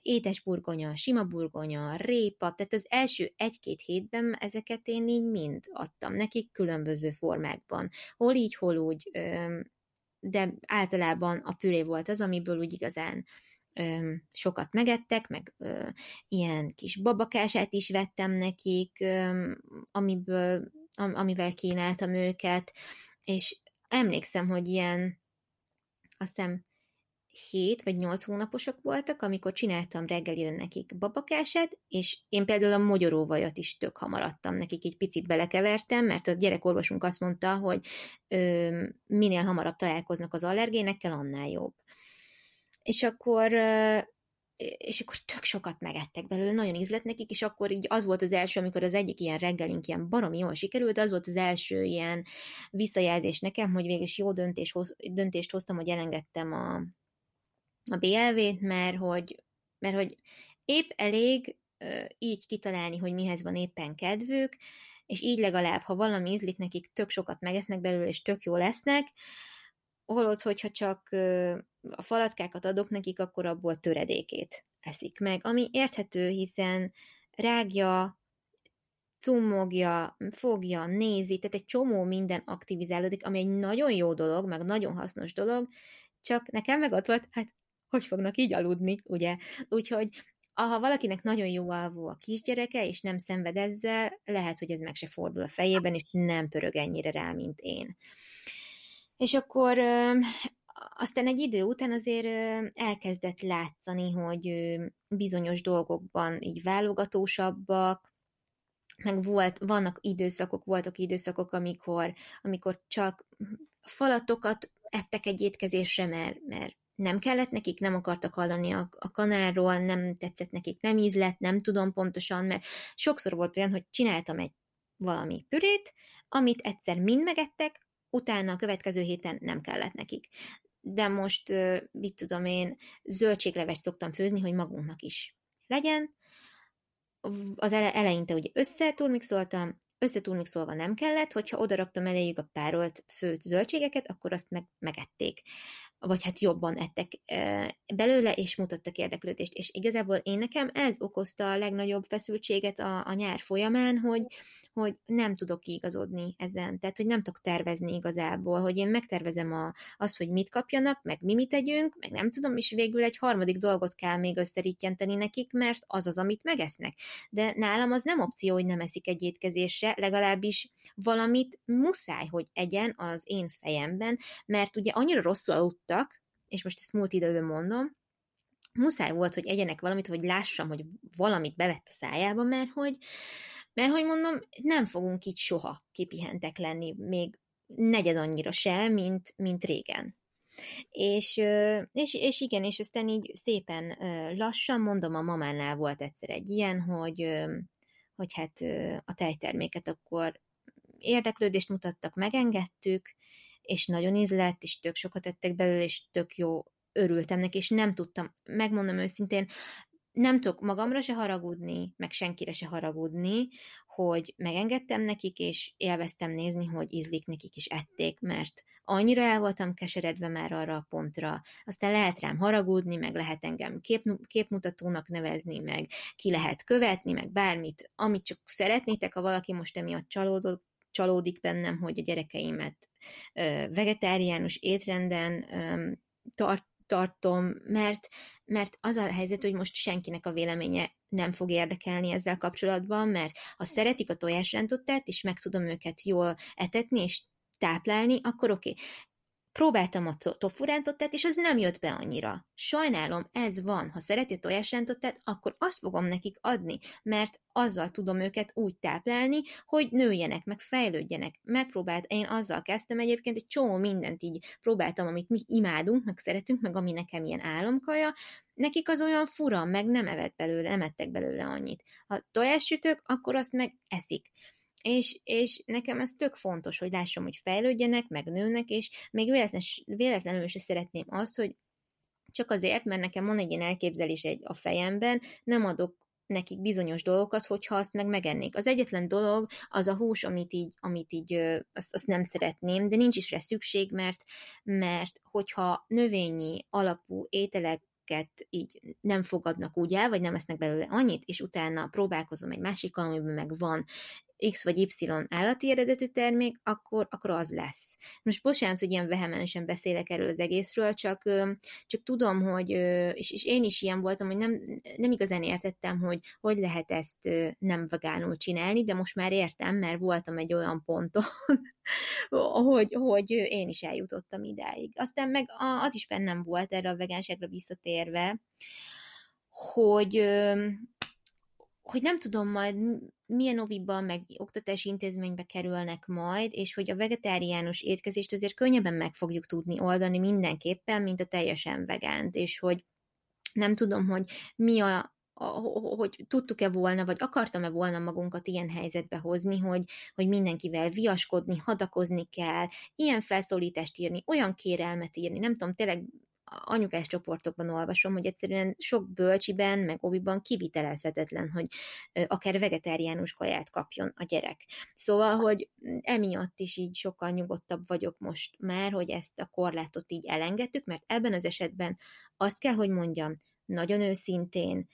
édesburgonya, sima burgonya, répa, tehát az első egy-két hétben ezeket én így mind adtam nekik különböző formákban. Hol így, hol úgy, de általában a püré volt az, amiből úgy igazán sokat megettek, meg ilyen kis babakását is vettem nekik, amiből, amivel kínáltam őket, és emlékszem, hogy ilyen, azt hiszem, 7 vagy 8 hónaposok voltak, amikor csináltam reggelire nekik babakását, és én például a mogyoróvajat is tök hamar adtam nekik, egy picit belekevertem, mert a gyerekorvosunk azt mondta, hogy ö, minél hamarabb találkoznak az allergénekkel, annál jobb. És akkor és akkor tök sokat megettek belőle, nagyon ízlett nekik, és akkor így az volt az első, amikor az egyik ilyen reggelink ilyen baromi jól sikerült, az volt az első ilyen visszajelzés nekem, hogy végül is jó döntés, döntést hoztam, hogy elengedtem a, a BLV-t, mert hogy, mert hogy épp elég így kitalálni, hogy mihez van éppen kedvük, és így legalább, ha valami ízlik nekik, tök sokat megesznek belőle, és tök jó lesznek, holott, hogyha csak a falatkákat adok nekik, akkor abból töredékét eszik meg, ami érthető, hiszen rágja, cummogja, fogja, nézi, tehát egy csomó minden aktivizálódik, ami egy nagyon jó dolog, meg nagyon hasznos dolog, csak nekem meg ott volt, hát hogy fognak így aludni, ugye? Úgyhogy ha valakinek nagyon jó alvó a kisgyereke, és nem szenved ezzel, lehet, hogy ez meg se fordul a fejében, és nem pörög ennyire rá, mint én. És akkor aztán egy idő után azért elkezdett látszani, hogy bizonyos dolgokban így válogatósabbak, meg volt, vannak időszakok, voltak időszakok, amikor, amikor csak falatokat ettek egy étkezésre, mert, mert nem kellett nekik, nem akartak hallani a, a kanálról, nem tetszett nekik, nem ízlett, nem tudom pontosan, mert sokszor volt olyan, hogy csináltam egy valami pürét, amit egyszer mind megettek, utána a következő héten nem kellett nekik. De most, mit tudom én, zöldséglevest szoktam főzni, hogy magunknak is legyen. Az ele- eleinte ugye összeturmixoltam, összeturmixolva nem kellett, hogyha odaraktam eléjük a párolt főt zöldségeket, akkor azt meg megették vagy hát jobban ettek belőle, és mutattak érdeklődést. És igazából én nekem ez okozta a legnagyobb feszültséget a, a nyár folyamán, hogy, hogy nem tudok kiigazodni ezen. Tehát, hogy nem tudok tervezni igazából, hogy én megtervezem a, azt, hogy mit kapjanak, meg mi mit tegyünk, meg nem tudom, és végül egy harmadik dolgot kell még összerítjenteni nekik, mert az az, amit megesznek. De nálam az nem opció, hogy nem eszik egy étkezésre, legalábbis valamit muszáj, hogy egyen az én fejemben, mert ugye annyira rosszul aludtak, és most ezt múlt időben mondom, muszáj volt, hogy egyenek valamit, hogy lássam, hogy valamit bevett a szájába, mert hogy mert hogy mondom, nem fogunk így soha kipihentek lenni, még negyed annyira se, mint, mint régen. És, és, és igen, és aztán így szépen lassan, mondom, a mamánál volt egyszer egy ilyen, hogy, hogy hát a tejterméket akkor érdeklődést mutattak, megengedtük, és nagyon ízlett, és tök sokat ettek belőle, és tök jó örültem neki, és nem tudtam, megmondom őszintén, nem tudok magamra se haragudni, meg senkire se haragudni, hogy megengedtem nekik, és élveztem nézni, hogy ízlik nekik is ették, mert annyira el voltam keseredve már arra a pontra. Aztán lehet rám haragudni, meg lehet engem kép, képmutatónak nevezni, meg ki lehet követni, meg bármit, amit csak szeretnétek, ha valaki most emiatt csalódott, csalódik bennem, hogy a gyerekeimet vegetáriánus étrenden tart, tartom, mert, mert az a helyzet, hogy most senkinek a véleménye nem fog érdekelni ezzel kapcsolatban, mert ha szeretik a tojásrántottát, és meg tudom őket jól etetni, és táplálni, akkor oké. Okay próbáltam a tofurántottát, és az nem jött be annyira. Sajnálom, ez van. Ha szereti a tojásrántottát, akkor azt fogom nekik adni, mert azzal tudom őket úgy táplálni, hogy nőjenek, meg fejlődjenek. Megpróbált, én azzal kezdtem egyébként, egy csomó mindent így próbáltam, amit mi imádunk, meg szeretünk, meg ami nekem ilyen álomkaja, nekik az olyan fura, meg nem evett belőle, nem ettek belőle annyit. Ha tojássütök, akkor azt meg eszik és, és nekem ez tök fontos, hogy lássam, hogy fejlődjenek, meg nőnek, és még véletlen, véletlenül se szeretném azt, hogy csak azért, mert nekem van egy ilyen elképzelés egy a fejemben, nem adok nekik bizonyos dolgokat, hogyha azt meg megennék. Az egyetlen dolog az a hús, amit így, amit így azt, azt nem szeretném, de nincs is rá szükség, mert, mert hogyha növényi alapú ételek így nem fogadnak úgy el, vagy nem esznek belőle annyit, és utána próbálkozom egy másik, amiben meg van X vagy Y állati eredetű termék, akkor, akkor az lesz. Most bocsánat, hogy ilyen vehemensen beszélek erről az egészről, csak, csak tudom, hogy, és, és én is ilyen voltam, hogy nem, nem igazán értettem, hogy hogy lehet ezt nem vegánul csinálni, de most már értem, mert voltam egy olyan ponton, hogy, hogy én is eljutottam idáig. Aztán meg az is bennem volt erre a vegánságra visszatérve, hogy hogy nem tudom majd milyen oviba, meg oktatási intézménybe kerülnek majd, és hogy a vegetáriánus étkezést azért könnyebben meg fogjuk tudni oldani mindenképpen, mint a teljesen vegánt, és hogy nem tudom, hogy mi a, hogy tudtuk-e volna, vagy akartam-e volna magunkat ilyen helyzetbe hozni, hogy, hogy mindenkivel viaskodni, hadakozni kell, ilyen felszólítást írni, olyan kérelmet írni, nem tudom, tényleg anyukás csoportokban olvasom, hogy egyszerűen sok bölcsiben, meg oviban kivitelezhetetlen, hogy akár vegetáriánus kaját kapjon a gyerek. Szóval, hogy emiatt is így sokkal nyugodtabb vagyok most már, hogy ezt a korlátot így elengedtük, mert ebben az esetben azt kell, hogy mondjam, nagyon őszintén,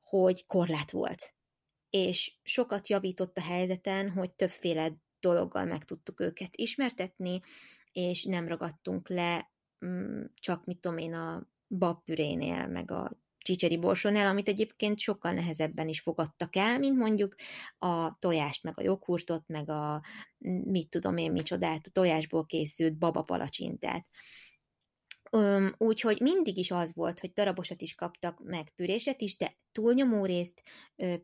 hogy korlát volt. És sokat javított a helyzeten, hogy többféle dologgal meg tudtuk őket ismertetni, és nem ragadtunk le csak mit tudom én a babpürénél, meg a csicseri borsónál, amit egyébként sokkal nehezebben is fogadtak el, mint mondjuk a tojást, meg a joghurtot, meg a mit tudom én micsodát, a tojásból készült babapalacsintát. Úgyhogy mindig is az volt, hogy darabosat is kaptak, meg püréset is, de túlnyomó részt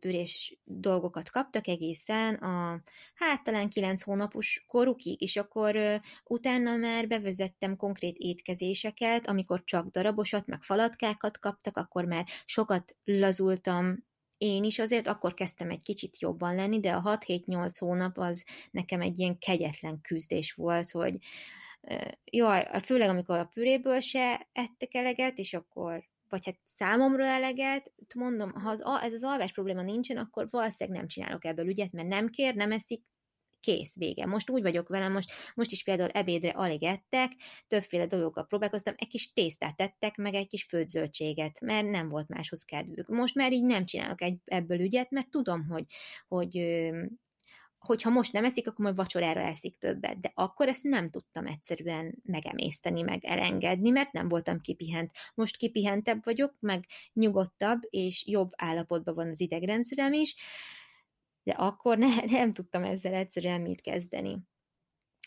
pürés dolgokat kaptak egészen a, hát talán kilenc hónapos korukig, és akkor utána már bevezettem konkrét étkezéseket, amikor csak darabosat, meg falatkákat kaptak, akkor már sokat lazultam én is azért akkor kezdtem egy kicsit jobban lenni, de a 6-7-8 hónap az nekem egy ilyen kegyetlen küzdés volt, hogy jaj, főleg amikor a püréből se ettek eleget, és akkor vagy hát számomra eleget, mondom, ha az, ez az alvás probléma nincsen, akkor valószínűleg nem csinálok ebből ügyet, mert nem kér, nem eszik, kész, vége. Most úgy vagyok vele, most, most is például ebédre alig ettek, többféle dolgokkal próbálkoztam, egy kis tésztát tettek, meg egy kis főzöldséget, mert nem volt máshoz kedvük. Most már így nem csinálok egy, ebből ügyet, mert tudom, hogy, hogy hogyha most nem eszik, akkor majd vacsorára eszik többet. De akkor ezt nem tudtam egyszerűen megemészteni, meg elengedni, mert nem voltam kipihent. Most kipihentebb vagyok, meg nyugodtabb, és jobb állapotban van az idegrendszerem is, de akkor ne, nem tudtam ezzel egyszerűen mit kezdeni.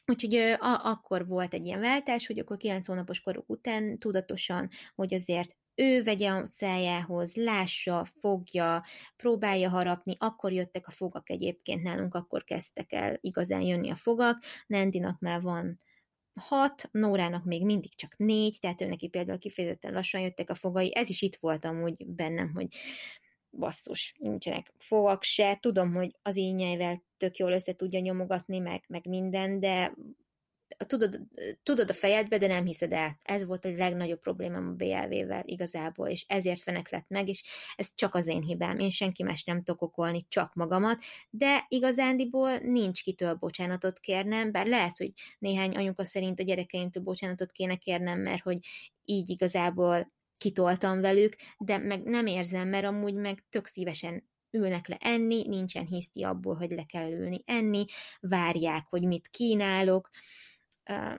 Úgyhogy a, akkor volt egy ilyen váltás, hogy akkor 9 hónapos koruk után tudatosan, hogy azért ő vegye a szájához, lássa, fogja, próbálja harapni, akkor jöttek a fogak egyébként nálunk, akkor kezdtek el igazán jönni a fogak, Nandinak már van hat, Nórának még mindig csak négy, tehát ő neki például kifejezetten lassan jöttek a fogai, ez is itt voltam úgy bennem, hogy basszus, nincsenek fogak se, tudom, hogy az ínyeivel tök jól össze tudja nyomogatni, meg, meg minden, de tudod, tudod a fejedbe, de nem hiszed el. Ez volt a legnagyobb problémám a BLV-vel igazából, és ezért fenek lett meg, és ez csak az én hibám. Én senki más nem tudok okolni, csak magamat, de igazándiból nincs kitől bocsánatot kérnem, bár lehet, hogy néhány anyuka szerint a gyerekeimtől bocsánatot kéne kérnem, mert hogy így igazából kitoltam velük, de meg nem érzem, mert amúgy meg tök szívesen ülnek le enni, nincsen hiszti abból, hogy le kell ülni enni, várják, hogy mit kínálok,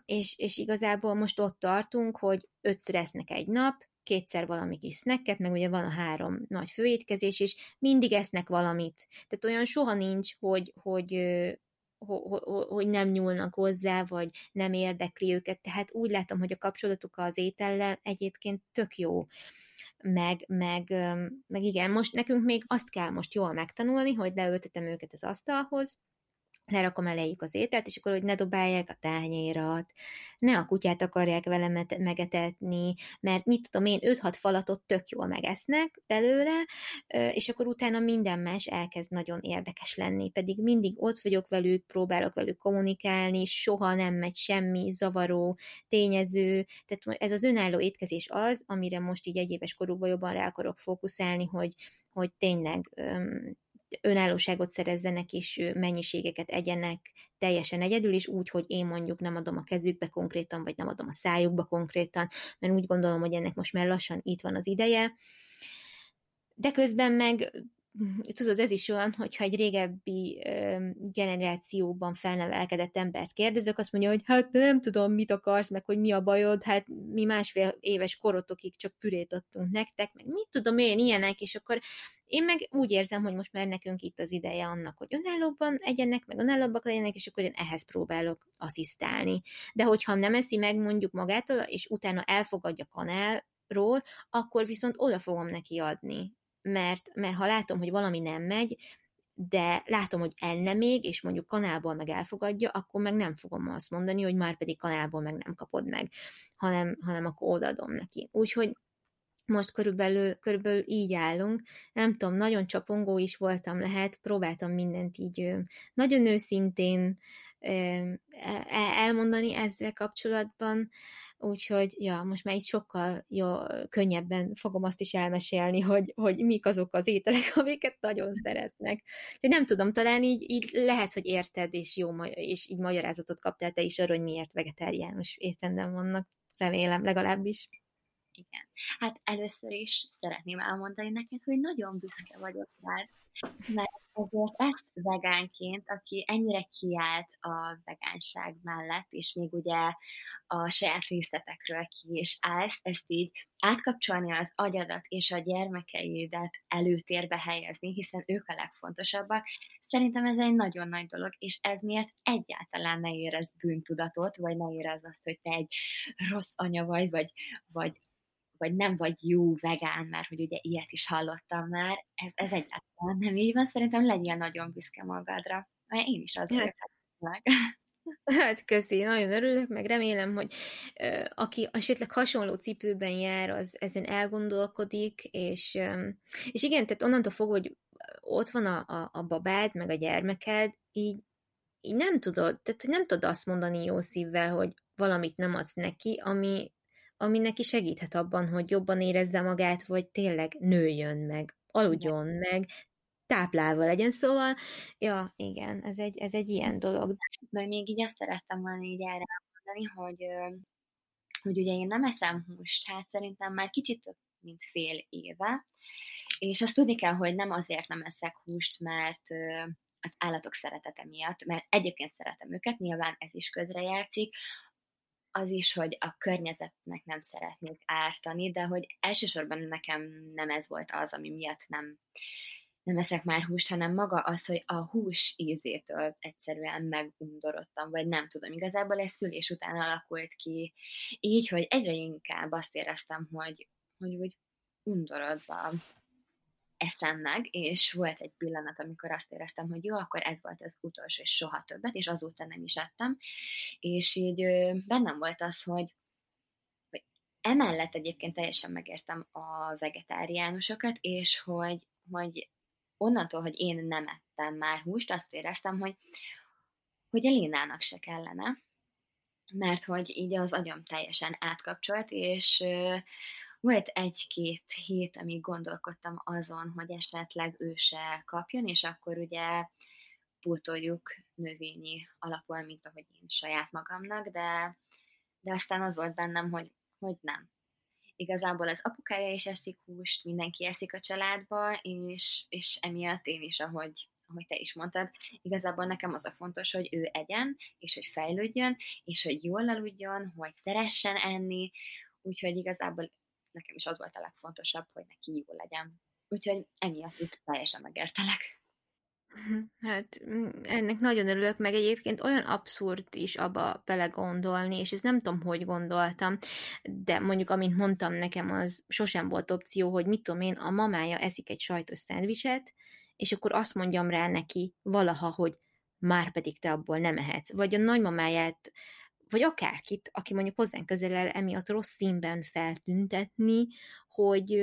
és, és igazából most ott tartunk, hogy ötször esznek egy nap, kétszer valami kis snacket, meg ugye van a három nagy főétkezés is, mindig esznek valamit. Tehát olyan soha nincs, hogy, hogy, hogy nem nyúlnak hozzá, vagy nem érdekli őket. Tehát úgy látom, hogy a kapcsolatuk az étellel egyébként tök jó. Meg, meg, meg igen, most nekünk még azt kell most jól megtanulni, hogy leültetem őket az asztalhoz, lerakom elejük az ételt, és akkor, hogy ne dobálják a tányérat, ne a kutyát akarják vele megetetni, mert mit tudom én, 5-6 falatot tök jól megesznek belőle, és akkor utána minden más elkezd nagyon érdekes lenni, pedig mindig ott vagyok velük, próbálok velük kommunikálni, soha nem megy semmi zavaró tényező, tehát ez az önálló étkezés az, amire most így egyéves korukban jobban rá akarok fókuszálni, hogy, hogy tényleg önállóságot szerezzenek, és mennyiségeket egyenek teljesen egyedül, és úgy, hogy én mondjuk nem adom a kezükbe konkrétan, vagy nem adom a szájukba konkrétan, mert úgy gondolom, hogy ennek most már lassan itt van az ideje. De közben meg tudod, ez is olyan, hogyha egy régebbi ö, generációban felnevelkedett embert kérdezek, azt mondja, hogy hát nem tudom, mit akarsz, meg hogy mi a bajod, hát mi másfél éves korotokig csak pürét adtunk nektek, meg mit tudom én, ilyenek, és akkor én meg úgy érzem, hogy most már nekünk itt az ideje annak, hogy önállóban egyenek, meg önállóbbak legyenek, és akkor én ehhez próbálok asszisztálni. De hogyha nem eszi meg mondjuk magától, és utána elfogadja kanálról, akkor viszont oda fogom neki adni mert, mert ha látom, hogy valami nem megy, de látom, hogy enne még, és mondjuk kanálból meg elfogadja, akkor meg nem fogom azt mondani, hogy már pedig kanálból meg nem kapod meg, hanem, hanem akkor odaadom neki. Úgyhogy most körülbelül, körülbelül így állunk. Nem tudom, nagyon csapongó is voltam lehet, próbáltam mindent így nagyon őszintén e, elmondani ezzel kapcsolatban, úgyhogy ja, most már így sokkal jó, könnyebben fogom azt is elmesélni, hogy, hogy mik azok az ételek, amiket nagyon szeretnek. Úgyhogy nem tudom, talán így, így lehet, hogy érted, és jó, és így magyarázatot kaptál te is arra, hogy miért vegetáriánus étrenden vannak. Remélem, legalábbis. Igen. Hát először is szeretném elmondani neked, hogy nagyon büszke vagyok rád, mert ezért ezt vegánként, aki ennyire kiállt a vegánság mellett, és még ugye a saját részletekről ki is állsz, ezt így átkapcsolni az agyadat és a gyermekeidet előtérbe helyezni, hiszen ők a legfontosabbak, szerintem ez egy nagyon nagy dolog, és ez miatt egyáltalán ne érez bűntudatot, vagy ne érez azt, hogy te egy rossz anya vagy, vagy, vagy vagy nem vagy jó vegán, mert hogy ugye ilyet is hallottam már, ez, ez egyáltalán nem így van, szerintem legyél nagyon büszke magadra, mert én is az vagyok meg. Hát köszi, nagyon örülök, meg remélem, hogy uh, aki esetleg hasonló cipőben jár, az ezen elgondolkodik, és, um, és igen, tehát onnantól fog, hogy ott van a, a, a babád, meg a gyermeked, így, így nem tudod, tehát nem tudod azt mondani jó szívvel, hogy valamit nem adsz neki, ami, ami neki segíthet abban, hogy jobban érezze magát, vagy tényleg nőjön meg, aludjon meg, táplálva legyen, szóval, ja, igen, ez egy, ez egy ilyen dolog. Majd még így azt szerettem volna így erre mondani, hogy, hogy ugye én nem eszem húst, hát szerintem már kicsit több, mint fél éve, és azt tudni kell, hogy nem azért nem eszek húst, mert az állatok szeretete miatt, mert egyébként szeretem őket, nyilván ez is közrejátszik, az is, hogy a környezetnek nem szeretnék ártani, de hogy elsősorban nekem nem ez volt az, ami miatt nem, nem eszek már húst, hanem maga az, hogy a hús ízétől egyszerűen megundorodtam, vagy nem tudom, igazából ez szülés után alakult ki, így, hogy egyre inkább azt éreztem, hogy, hogy úgy undorodva eszem meg, és volt egy pillanat, amikor azt éreztem, hogy jó, akkor ez volt az utolsó, és soha többet, és azóta nem is ettem, és így bennem volt az, hogy, emellett egyébként teljesen megértem a vegetáriánusokat, és hogy, hogy onnantól, hogy én nem ettem már húst, azt éreztem, hogy, hogy Elénának se kellene, mert hogy így az agyam teljesen átkapcsolt, és volt egy-két hét, amíg gondolkodtam azon, hogy esetleg ő se kapjon, és akkor ugye pótoljuk növényi alapul, mint ahogy én saját magamnak, de, de aztán az volt bennem, hogy, hogy nem. Igazából az apukája is eszik húst, mindenki eszik a családba, és, és emiatt én is, ahogy, ahogy te is mondtad, igazából nekem az a fontos, hogy ő egyen, és hogy fejlődjön, és hogy jól aludjon, hogy szeressen enni, úgyhogy igazából nekem is az volt a legfontosabb, hogy neki jó legyen. Úgyhogy emiatt is teljesen megértelek. Hát mm, ennek nagyon örülök, meg egyébként olyan abszurd is abba belegondolni, és ezt nem tudom, hogy gondoltam, de mondjuk, amint mondtam nekem, az sosem volt opció, hogy mit tudom én, a mamája eszik egy sajtos szendvicset, és akkor azt mondjam rá neki valaha, hogy már pedig te abból nem ehetsz. Vagy a nagymamáját, vagy akárkit, aki mondjuk hozzánk közel el emiatt rossz színben feltüntetni, hogy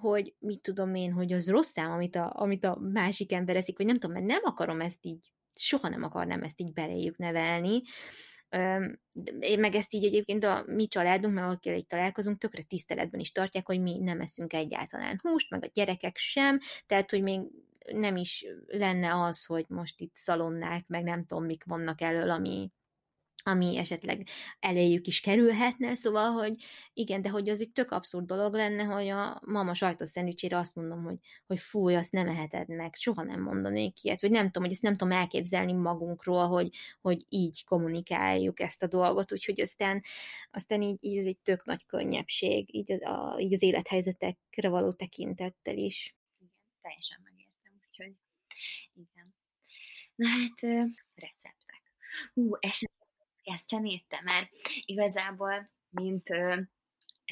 hogy mit tudom én, hogy az rossz szám, amit a, amit a másik ember eszik, vagy nem tudom, mert nem akarom ezt így, soha nem akarnám ezt így beléjük nevelni. Én meg ezt így egyébként a mi családunk, meg akikkel így találkozunk, tökre tiszteletben is tartják, hogy mi nem eszünk egyáltalán húst, meg a gyerekek sem, tehát, hogy még nem is lenne az, hogy most itt szalonnák, meg nem tudom, mik vannak elől, ami, ami esetleg eléjük is kerülhetne, szóval, hogy igen, de hogy az egy tök abszurd dolog lenne, hogy a mama sajtos szendvicsére azt mondom, hogy, hogy fúj, azt nem eheted meg, soha nem mondanék ilyet, vagy nem tudom, hogy ezt nem tudom elképzelni magunkról, hogy, hogy így kommunikáljuk ezt a dolgot, úgyhogy aztán, aztán így, így ez egy tök nagy könnyebbség, így az, a, így az élethelyzetekre való tekintettel is. Igen, teljesen megértem, úgyhogy igen. Na hát, receptek. Hú, esetleg kezdeni te, mert igazából, mint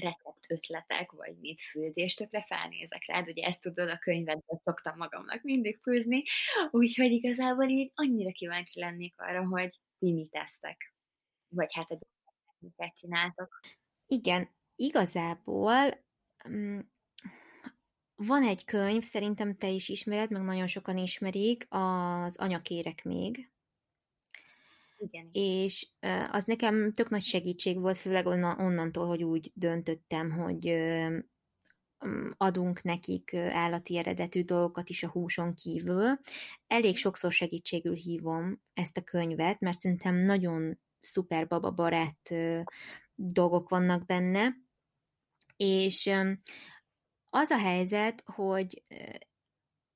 recept ötletek, vagy mint főzés, tökre felnézek rád, ugye ezt tudod, a könyvedben szoktam magamnak mindig főzni, úgyhogy igazából így annyira kíváncsi lennék arra, hogy ti mit tesztek, vagy hát a miket csináltok. Igen, igazából mm, van egy könyv, szerintem te is ismered, meg nagyon sokan ismerik, az Anyakérek még, igen. És az nekem tök nagy segítség volt, főleg onnantól, hogy úgy döntöttem, hogy adunk nekik állati eredetű dolgokat is a húson kívül. Elég sokszor segítségül hívom ezt a könyvet, mert szerintem nagyon szuper baba barát dolgok vannak benne, és az a helyzet, hogy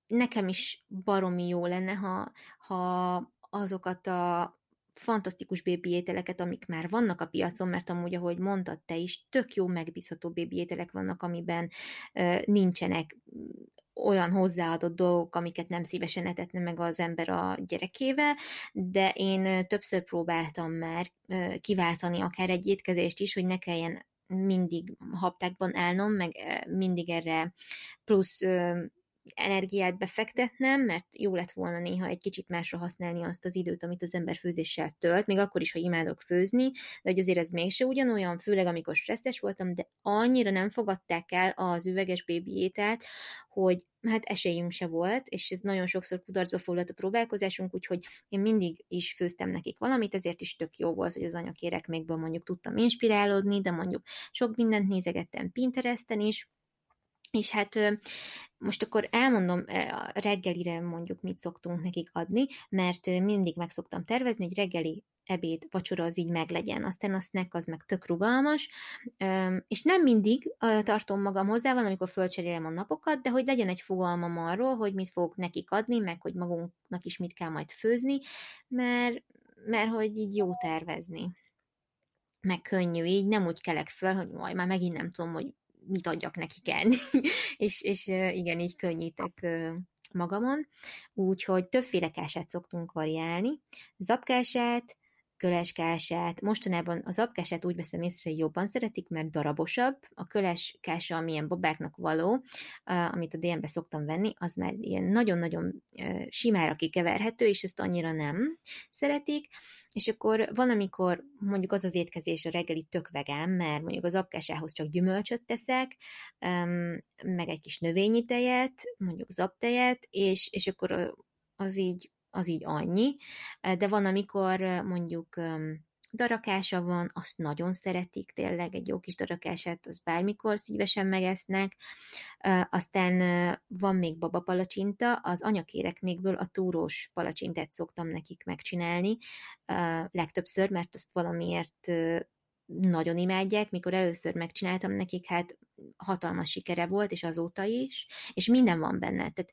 nekem is baromi jó lenne, ha, ha azokat a fantasztikus bébi ételeket, amik már vannak a piacon, mert amúgy, ahogy mondtad te is, tök jó megbízható bébi ételek vannak, amiben uh, nincsenek olyan hozzáadott dolgok, amiket nem szívesen etetne meg az ember a gyerekével, de én többször próbáltam már kiváltani akár egy étkezést is, hogy ne kelljen mindig haptákban állnom, meg mindig erre plusz energiát befektetnem, mert jó lett volna néha egy kicsit másra használni azt az időt, amit az ember főzéssel tölt, még akkor is, ha imádok főzni, de hogy azért ez mégse ugyanolyan, főleg amikor stresszes voltam, de annyira nem fogadták el az üveges bébi ételt, hogy hát esélyünk se volt, és ez nagyon sokszor kudarcba foglalt a próbálkozásunk, úgyhogy én mindig is főztem nekik valamit, ezért is tök jó volt, hogy az anyakérekmékből mondjuk tudtam inspirálódni, de mondjuk sok mindent nézegettem Pinteresten is, és hát most akkor elmondom a reggelire mondjuk mit szoktunk nekik adni, mert mindig meg szoktam tervezni, hogy reggeli ebéd, vacsora az így meglegyen. Aztán a snack az meg tök rugalmas, és nem mindig tartom magam hozzá, van, amikor fölcserélem a napokat, de hogy legyen egy fogalmam arról, hogy mit fogok nekik adni, meg hogy magunknak is mit kell majd főzni, mert, mert hogy így jó tervezni meg könnyű, így nem úgy kelek föl, hogy majd már megint nem tudom, hogy mit adjak nekik enni, és, és igen, így könnyítek magamon. Úgyhogy többféle kását szoktunk variálni. Zapkását, köleskását. Mostanában az apkását úgy veszem észre, hogy jobban szeretik, mert darabosabb. A köleskása, amilyen babáknak való, amit a DM-be szoktam venni, az már ilyen nagyon-nagyon simára kikeverhető, és ezt annyira nem szeretik. És akkor van, amikor mondjuk az az étkezés a reggeli tök vegán, mert mondjuk az apkásához csak gyümölcsöt teszek, meg egy kis növényi tejet, mondjuk zaptejet, és, és akkor az így az így annyi, de van, amikor mondjuk darakása van, azt nagyon szeretik tényleg, egy jó kis darakását, az bármikor szívesen megesznek. Aztán van még babapalacsinta, az anyakérek mégből a túrós palacsintát szoktam nekik megcsinálni, legtöbbször, mert azt valamiért nagyon imádják, mikor először megcsináltam nekik, hát hatalmas sikere volt, és azóta is, és minden van benne. Tehát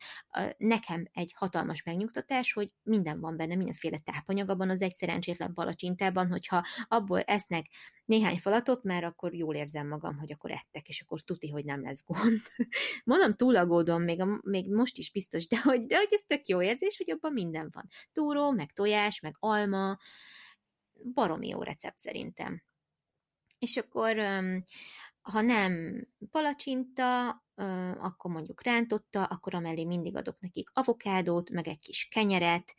nekem egy hatalmas megnyugtatás, hogy minden van benne, mindenféle tápanyag abban az egy szerencsétlen palacsintában, hogyha abból esznek néhány falatot, már akkor jól érzem magam, hogy akkor ettek, és akkor tuti, hogy nem lesz gond. Mondom, túlagódom, még, a, még most is biztos, de hogy, de hogy ez tök jó érzés, hogy abban minden van. Túró, meg tojás, meg alma, baromi jó recept szerintem. És akkor, ha nem palacsinta, akkor mondjuk rántotta, akkor amellé mindig adok nekik avokádót, meg egy kis kenyeret,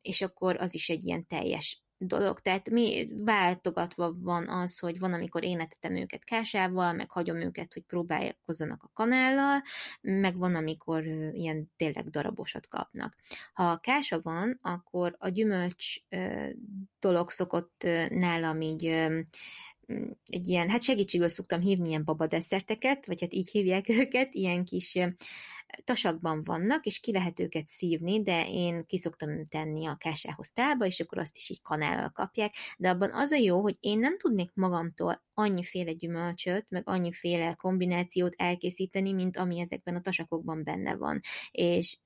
és akkor az is egy ilyen teljes dolog. Tehát mi váltogatva van az, hogy van, amikor én etetem őket kásával, meg hagyom őket, hogy próbálkozzanak a kanállal, meg van, amikor ilyen tényleg darabosat kapnak. Ha kása van, akkor a gyümölcs dolog szokott nálam így egy ilyen, hát segítségül szoktam hívni ilyen babadesszerteket, vagy hát így hívják őket, ilyen kis tasakban vannak, és ki lehet őket szívni, de én ki szoktam tenni a kásához tálba, és akkor azt is így kanállal kapják, de abban az a jó, hogy én nem tudnék magamtól annyiféle gyümölcsöt, meg annyiféle kombinációt elkészíteni, mint ami ezekben a tasakokban benne van. És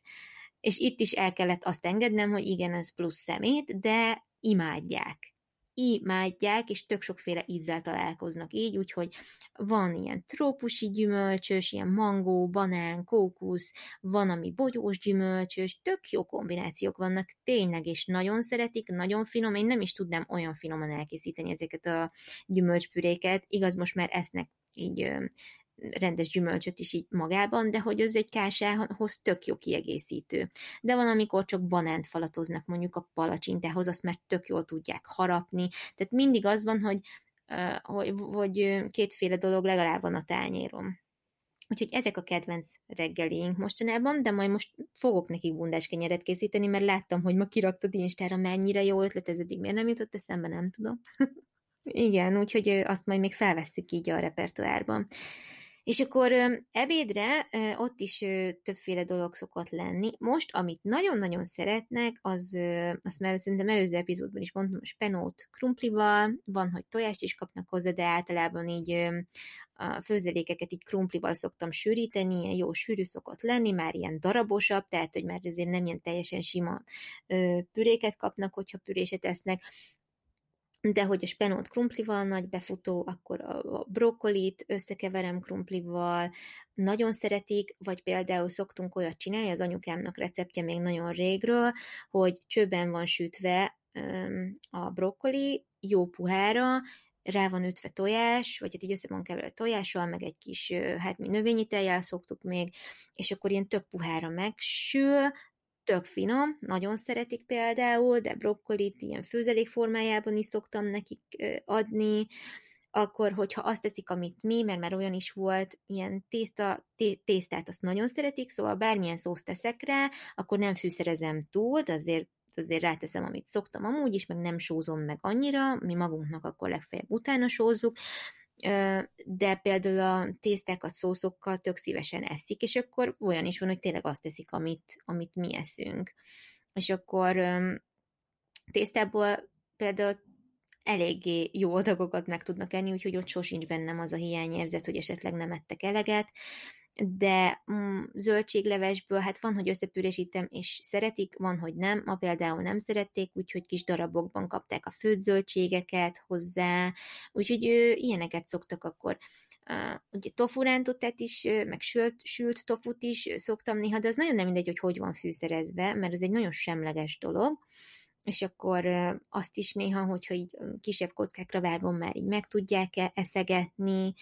és itt is el kellett azt engednem, hogy igen, ez plusz szemét, de imádják imádják, és tök sokféle ízzel találkoznak így, úgyhogy van ilyen trópusi gyümölcsös, ilyen mangó, banán, kókusz, van, ami bogyós gyümölcsös, tök jó kombinációk vannak, tényleg, és nagyon szeretik, nagyon finom, én nem is tudnám olyan finoman elkészíteni ezeket a gyümölcspüréket, igaz, most már esznek így rendes gyümölcsöt is így magában, de hogy az egy kásához tök jó kiegészítő. De van, amikor csak banánt falatoznak mondjuk a palacsintához, azt már tök jól tudják harapni, tehát mindig az van, hogy, hogy, hogy kétféle dolog legalább van a tányérom. Úgyhogy ezek a kedvenc reggelink mostanában, de majd most fogok neki bundás kenyeret készíteni, mert láttam, hogy ma kiraktad Instára, mennyire jó ötlet, ez eddig miért nem jutott eszembe, nem tudom. Igen, úgyhogy azt majd még felvesszük így a repertoárban. És akkor ebédre ott is többféle dolog szokott lenni. Most, amit nagyon-nagyon szeretnek, az, azt már szerintem előző epizódban is mondtam, spenót krumplival, van, hogy tojást is kapnak hozzá, de általában így a főzelékeket így krumplival szoktam sűríteni, ilyen jó sűrű szokott lenni, már ilyen darabosabb, tehát, hogy már azért nem ilyen teljesen sima püréket kapnak, hogyha püréset esznek, de hogy a spenót krumplival nagy befutó, akkor a brokkolit összekeverem krumplival, nagyon szeretik, vagy például szoktunk olyat csinálni, az anyukámnak receptje még nagyon régről, hogy csőben van sütve a brokkoli, jó puhára, rá van ötve tojás, vagy hát így össze van keverve tojással, meg egy kis, hát mi növényi tejjel szoktuk még, és akkor ilyen tök puhára megsül, tök finom, nagyon szeretik például, de brokkolit ilyen főzelék formájában is szoktam nekik adni, akkor, hogyha azt teszik, amit mi, mert már olyan is volt, ilyen tészta, té- tésztát azt nagyon szeretik, szóval bármilyen szószt teszek rá, akkor nem fűszerezem túl, de azért azért ráteszem, amit szoktam amúgy is, meg nem sózom meg annyira, mi magunknak akkor legfeljebb utána sózzuk, de például a tésztákat szószokkal tök szívesen eszik, és akkor olyan is van, hogy tényleg azt teszik, amit, amit mi eszünk. És akkor tésztából például eléggé jó adagokat meg tudnak enni, úgyhogy ott sosincs bennem az a hiányérzet, hogy esetleg nem ettek eleget, de mm, zöldséglevesből, hát van, hogy összepürésítem, és szeretik, van, hogy nem. Ma például nem szerették, úgyhogy kis darabokban kapták a főtt zöldségeket hozzá, úgyhogy ő, ilyeneket szoktak akkor. Uh, ugye tofurántotet is, meg sült, sült tofut is szoktam néha, de az nagyon nem mindegy, hogy hogy van fűszerezve, mert ez egy nagyon semleges dolog, és akkor azt is néha, hogyha így kisebb kockákra vágom, már így meg tudják eszegetni,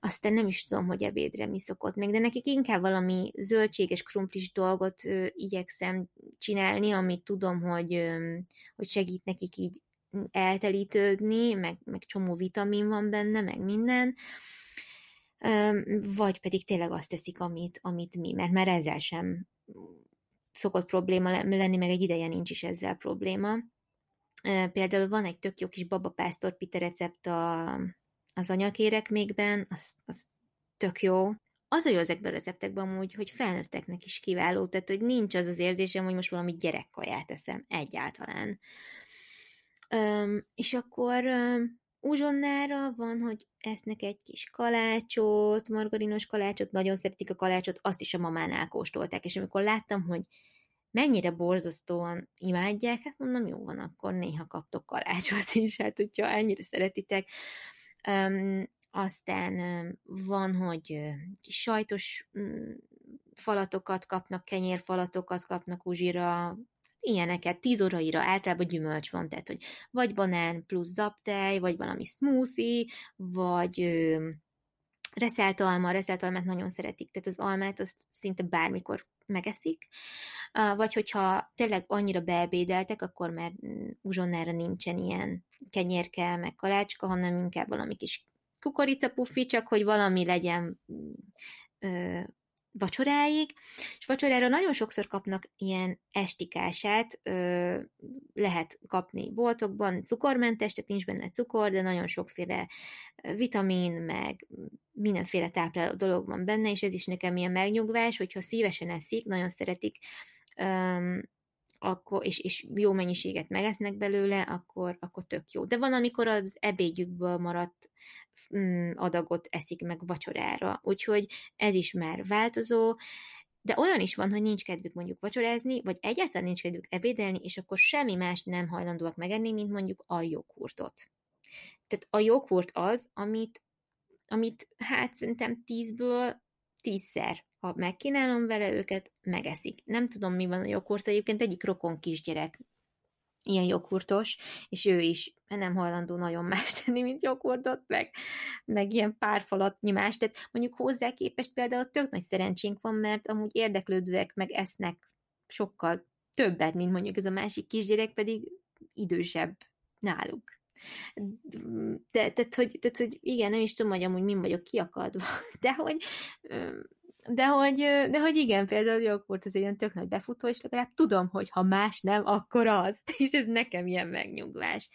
aztán nem is tudom, hogy ebédre mi szokott még, de nekik inkább valami zöldséges, krumplis dolgot ö, igyekszem csinálni, amit tudom, hogy, hogy segít nekik így eltelítődni, meg, meg csomó vitamin van benne, meg minden, vagy pedig tényleg azt teszik, amit, amit mi, mert már ezzel sem szokott probléma lenni, meg egy ideje nincs is ezzel probléma. Például van egy tök jó kis babapásztor pite recept a, az anyakérekmékben, az, az tök jó. Az a jó ezekben a receptekben amúgy, hogy felnőtteknek is kiváló, tehát hogy nincs az az érzésem, hogy most valami gyerekkaját eszem egyáltalán. Öm, és akkor öm, uzsonnára van, hogy esznek egy kis kalácsot, margarinos kalácsot, nagyon szeretik a kalácsot, azt is a mamánál kóstolták, és amikor láttam, hogy mennyire borzasztóan imádják, hát mondom, jó van, akkor néha kaptok kalácsot is, hát hogyha ennyire szeretitek. Um, aztán van, hogy uh, sajtos um, falatokat kapnak, kenyérfalatokat kapnak uzsira, ilyeneket, tíz óraira általában gyümölcs van, tehát, hogy vagy banán plusz zaptej, vagy valami smoothie, vagy reszelt alma, reszelt almát nagyon szeretik, tehát az almát azt szinte bármikor megeszik, vagy hogyha tényleg annyira beebédeltek, akkor már uzsonnára nincsen ilyen kenyérke, meg kalácska, hanem inkább valami kis kukoricapuffi, csak hogy valami legyen ö, vacsoráig, és vacsorára nagyon sokszor kapnak ilyen estikását, ö, lehet kapni boltokban, cukormentes, tehát nincs benne cukor, de nagyon sokféle vitamin, meg mindenféle tápláló dolog van benne, és ez is nekem ilyen megnyugvás, hogyha szívesen eszik, nagyon szeretik, ö, akkor, és, és jó mennyiséget megesznek belőle, akkor, akkor tök jó. De van, amikor az ebédjükből maradt mm, adagot eszik meg vacsorára, úgyhogy ez is már változó, de olyan is van, hogy nincs kedvük mondjuk vacsorázni, vagy egyáltalán nincs kedvük ebédelni, és akkor semmi más nem hajlandóak megenni, mint mondjuk a joghurtot. Tehát a joghurt az, amit, amit hát szerintem tízből tízszer ha megkínálom vele őket, megeszik. Nem tudom, mi van a joghurt, egyébként egyik rokon kisgyerek ilyen joghurtos, és ő is nem hajlandó nagyon más tenni, mint joghurtot, meg, meg ilyen pár falatnyi más. Tehát mondjuk hozzá képest például tök nagy szerencsénk van, mert amúgy érdeklődőek, meg esznek sokkal többet, mint mondjuk ez a másik kisgyerek, pedig idősebb náluk. De, tehát, hogy, tehát, hogy igen, nem is tudom, hogy amúgy min vagyok kiakadva, de hogy de hogy, de hogy igen, például joghurt az egy ilyen tök nagy befutó, és legalább tudom, hogy ha más nem, akkor az. És ez nekem ilyen megnyugvás.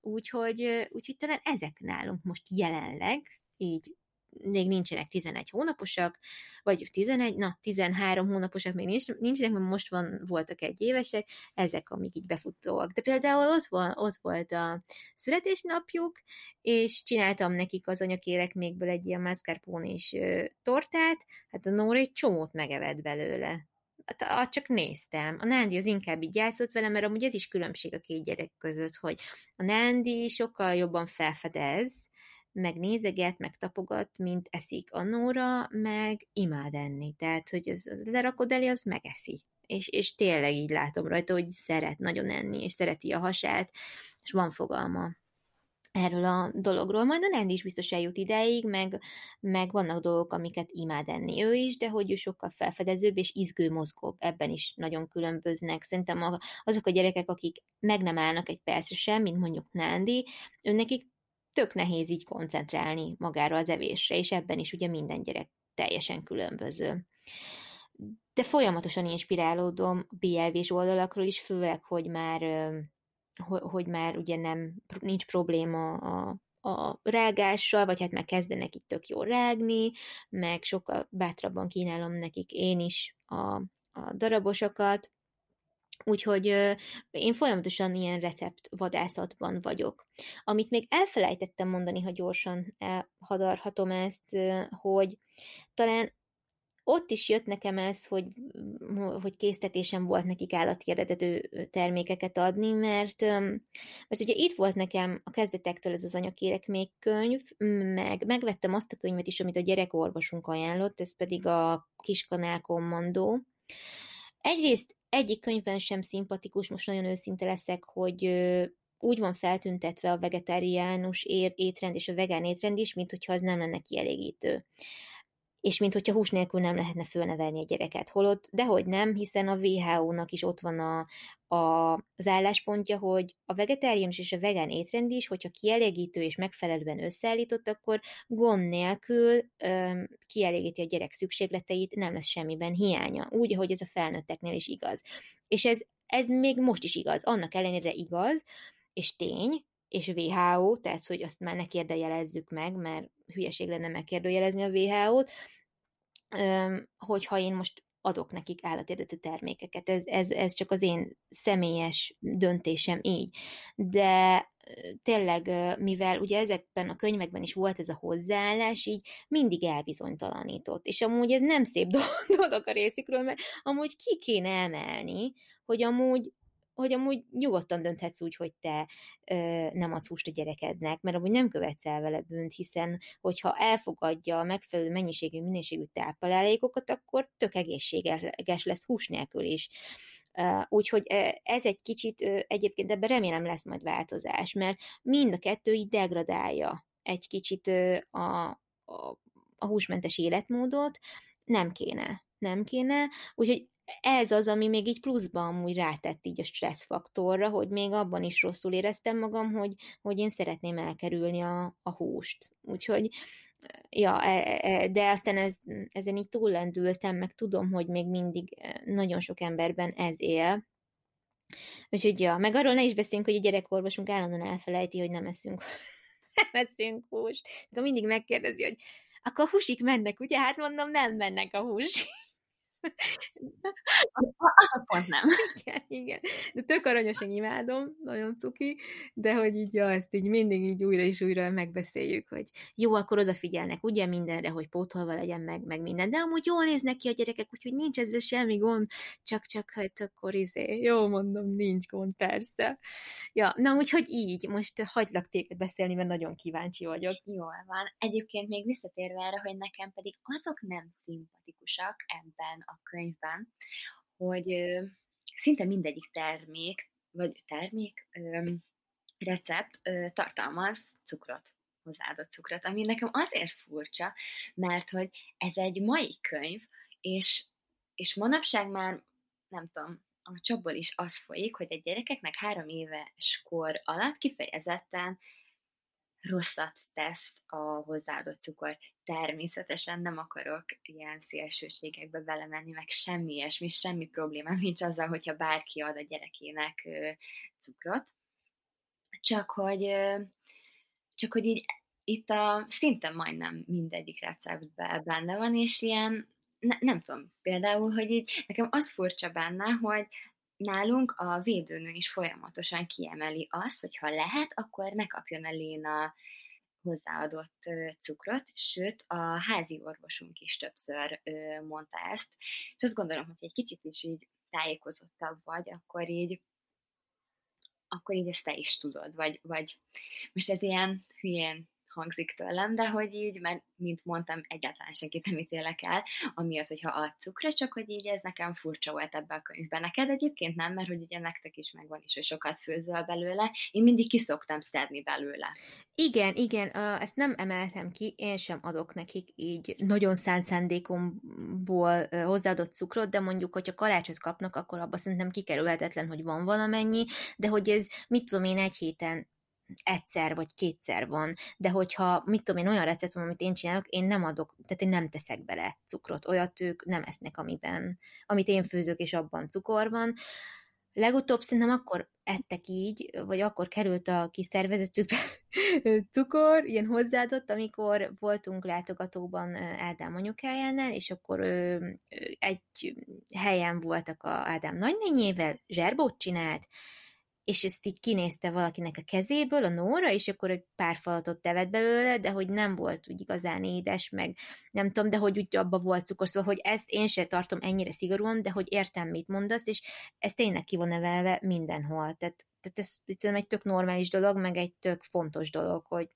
Úgyhogy, úgyhogy talán ezek nálunk most jelenleg, így még nincsenek 11 hónaposak, vagy 11, na, 13 hónaposak még nincs, nincsenek, mert most van, voltak egy évesek, ezek, amik így befutóak. De például ott, van, ott volt a születésnapjuk, és csináltam nekik az anyakérek mégből egy ilyen mascarpone és tortát, hát a Nóra egy csomót megevett belőle. Hát, csak néztem. A Nándi az inkább így játszott velem, mert amúgy ez is különbség a két gyerek között, hogy a Nándi sokkal jobban felfedez, meg nézeget, meg tapogat, mint eszik a Nóra, meg imád enni. Tehát, hogy az, az lerakod elé, az megeszi. És, és tényleg így látom rajta, hogy szeret nagyon enni, és szereti a hasát, és van fogalma erről a dologról. Majd a Nandi is biztos eljut ideig, meg, meg vannak dolgok, amiket imád enni ő is, de hogy ő sokkal felfedezőbb és izgő mozgóbb. Ebben is nagyon különböznek. Szerintem azok a gyerekek, akik meg nem állnak egy percre sem, mint mondjuk Nándi, nekik tök nehéz így koncentrálni magára az evésre, és ebben is ugye minden gyerek teljesen különböző. De folyamatosan inspirálódom BLV-s oldalakról is, főleg, hogy már, hogy már ugye nem, nincs probléma a, a rágással, vagy hát már kezdenek itt tök jól rágni, meg sokkal bátrabban kínálom nekik én is a, a darabosokat, Úgyhogy én folyamatosan ilyen recept vadászatban vagyok. Amit még elfelejtettem mondani, ha gyorsan elhadarhatom ezt, hogy talán ott is jött nekem ez, hogy, hogy késztetésem volt nekik állati eredetű termékeket adni, mert, mert ugye itt volt nekem a kezdetektől ez az anyakérek még könyv, meg megvettem azt a könyvet is, amit a gyerekorvosunk ajánlott, ez pedig a Kiskanál Kommandó. Egyrészt egyik könyvben sem szimpatikus, most nagyon őszinte leszek, hogy úgy van feltüntetve a vegetáriánus étrend és a vegán étrend is, mint hogyha az nem lenne kielégítő és mint hogyha hús nélkül nem lehetne fölnevelni a gyereket. Holott, dehogy nem, hiszen a WHO-nak is ott van a, a, az álláspontja, hogy a vegetáriánus és a vegán étrend is, hogyha kielégítő és megfelelően összeállított, akkor gond nélkül öm, kielégíti a gyerek szükségleteit, nem lesz semmiben hiánya. Úgy, ahogy ez a felnőtteknél is igaz. És ez, ez még most is igaz. Annak ellenére igaz, és tény, és WHO, tehát hogy azt már ne kérdőjelezzük meg, mert hülyeség lenne megkérdőjelezni a WHO-t, hogyha én most adok nekik állatérdetű termékeket. Ez, ez, ez csak az én személyes döntésem így. De tényleg, mivel ugye ezekben a könyvekben is volt ez a hozzáállás, így mindig elbizonytalanított. És amúgy ez nem szép dolog a részükről, mert amúgy ki kéne emelni, hogy amúgy hogy amúgy nyugodtan dönthetsz úgy, hogy te ö, nem adsz húst a gyerekednek, mert amúgy nem követsz el vele bűnt, hiszen hogyha elfogadja a megfelelő mennyiségű, minőségű táplálékokat, akkor tök egészséges lesz hús nélkül is. Úgyhogy ez egy kicsit, egyébként ebben remélem lesz majd változás, mert mind a kettő így degradálja egy kicsit a, a, a húsmentes életmódot, nem kéne, nem kéne, úgyhogy ez az, ami még így pluszban amúgy rátett így a stresszfaktorra, hogy még abban is rosszul éreztem magam, hogy, hogy én szeretném elkerülni a, a húst. Úgyhogy ja, e, e, de aztán ez, ezen így túllendültem, meg tudom, hogy még mindig e, nagyon sok emberben ez él. Úgyhogy ja, meg arról ne is beszéljünk, hogy a gyerekorvosunk állandóan elfelejti, hogy nem eszünk, nem eszünk húst. Akkor mindig megkérdezi, hogy akkor a húsik mennek, ugye? Hát mondom, nem mennek a hús. Azok pont nem. Igen, igen. De tök aranyos, hogy imádom, nagyon cuki, de hogy így, ja, ezt így mindig így újra és újra megbeszéljük, hogy jó, akkor odafigyelnek ugye mindenre, hogy pótolva legyen meg, meg minden, de amúgy jól néznek ki a gyerekek, úgyhogy nincs ezzel semmi gond, csak-csak, hát akkor izé, jó mondom, nincs gond, persze. Ja, na úgyhogy így, most hagylak téged beszélni, mert nagyon kíváncsi vagyok. Jól van. Egyébként még visszatérve erre, hogy nekem pedig azok nem szimpatikusak ebben a a könyvben, hogy szinte mindegyik termék, vagy termék, recept tartalmaz cukrot, hozzáadott cukrot, ami nekem azért furcsa, mert hogy ez egy mai könyv, és, és manapság már, nem tudom, a csapból is az folyik, hogy a gyerekeknek három éves kor alatt kifejezetten rosszat tesz a hozzáadott cukor. Természetesen nem akarok ilyen szélsőségekbe belemenni, meg semmi ilyesmi, semmi probléma nincs azzal, hogyha bárki ad a gyerekének cukrot. Csak hogy, csak hogy így itt a szinte majdnem mindegyik receptben benne van, és ilyen, ne, nem tudom, például, hogy így nekem az furcsa benne, hogy nálunk a védőnő is folyamatosan kiemeli azt, hogy ha lehet, akkor ne kapjon a Léna hozzáadott cukrot, sőt, a házi orvosunk is többször mondta ezt, és azt gondolom, hogy egy kicsit is így tájékozottabb vagy, akkor így akkor így ezt te is tudod, vagy, vagy most ez ilyen hülyén hangzik tőlem, de hogy így, mert mint mondtam, egyáltalán senkit nem ítélek el, amiatt, hogyha ad cukra, csak hogy így ez nekem furcsa volt ebbe a könyvben. Neked egyébként nem, mert hogy ugye nektek is megvan is, hogy sokat főzöl belőle, én mindig kiszoktam szedni belőle. Igen, igen, ezt nem emeltem ki, én sem adok nekik így nagyon szánt szándékomból hozzáadott cukrot, de mondjuk, hogyha kalácsot kapnak, akkor abban szerintem kikerülhetetlen, hogy van valamennyi, de hogy ez, mit tudom én, egy héten egyszer vagy kétszer van, de hogyha, mit tudom én, olyan recept amit én csinálok, én nem adok, tehát én nem teszek bele cukrot, olyat ők nem esznek, amiben, amit én főzök, és abban cukor van. Legutóbb szerintem akkor ettek így, vagy akkor került a kis szervezetükbe cukor, ilyen hozzáadott, amikor voltunk látogatóban Ádám anyukájánál, és akkor egy helyen voltak a Ádám nagynényével, zserbót csinált, és ezt így kinézte valakinek a kezéből, a Nóra, és akkor egy pár falatot tevet belőle, de hogy nem volt úgy igazán édes, meg nem tudom, de hogy úgy abba volt cukor, szóval, hogy ezt én se tartom ennyire szigorúan, de hogy értem, mit mondasz, és ez tényleg ki van nevelve mindenhol. Tehát, tehát ez szerintem egy tök normális dolog, meg egy tök fontos dolog, hogy,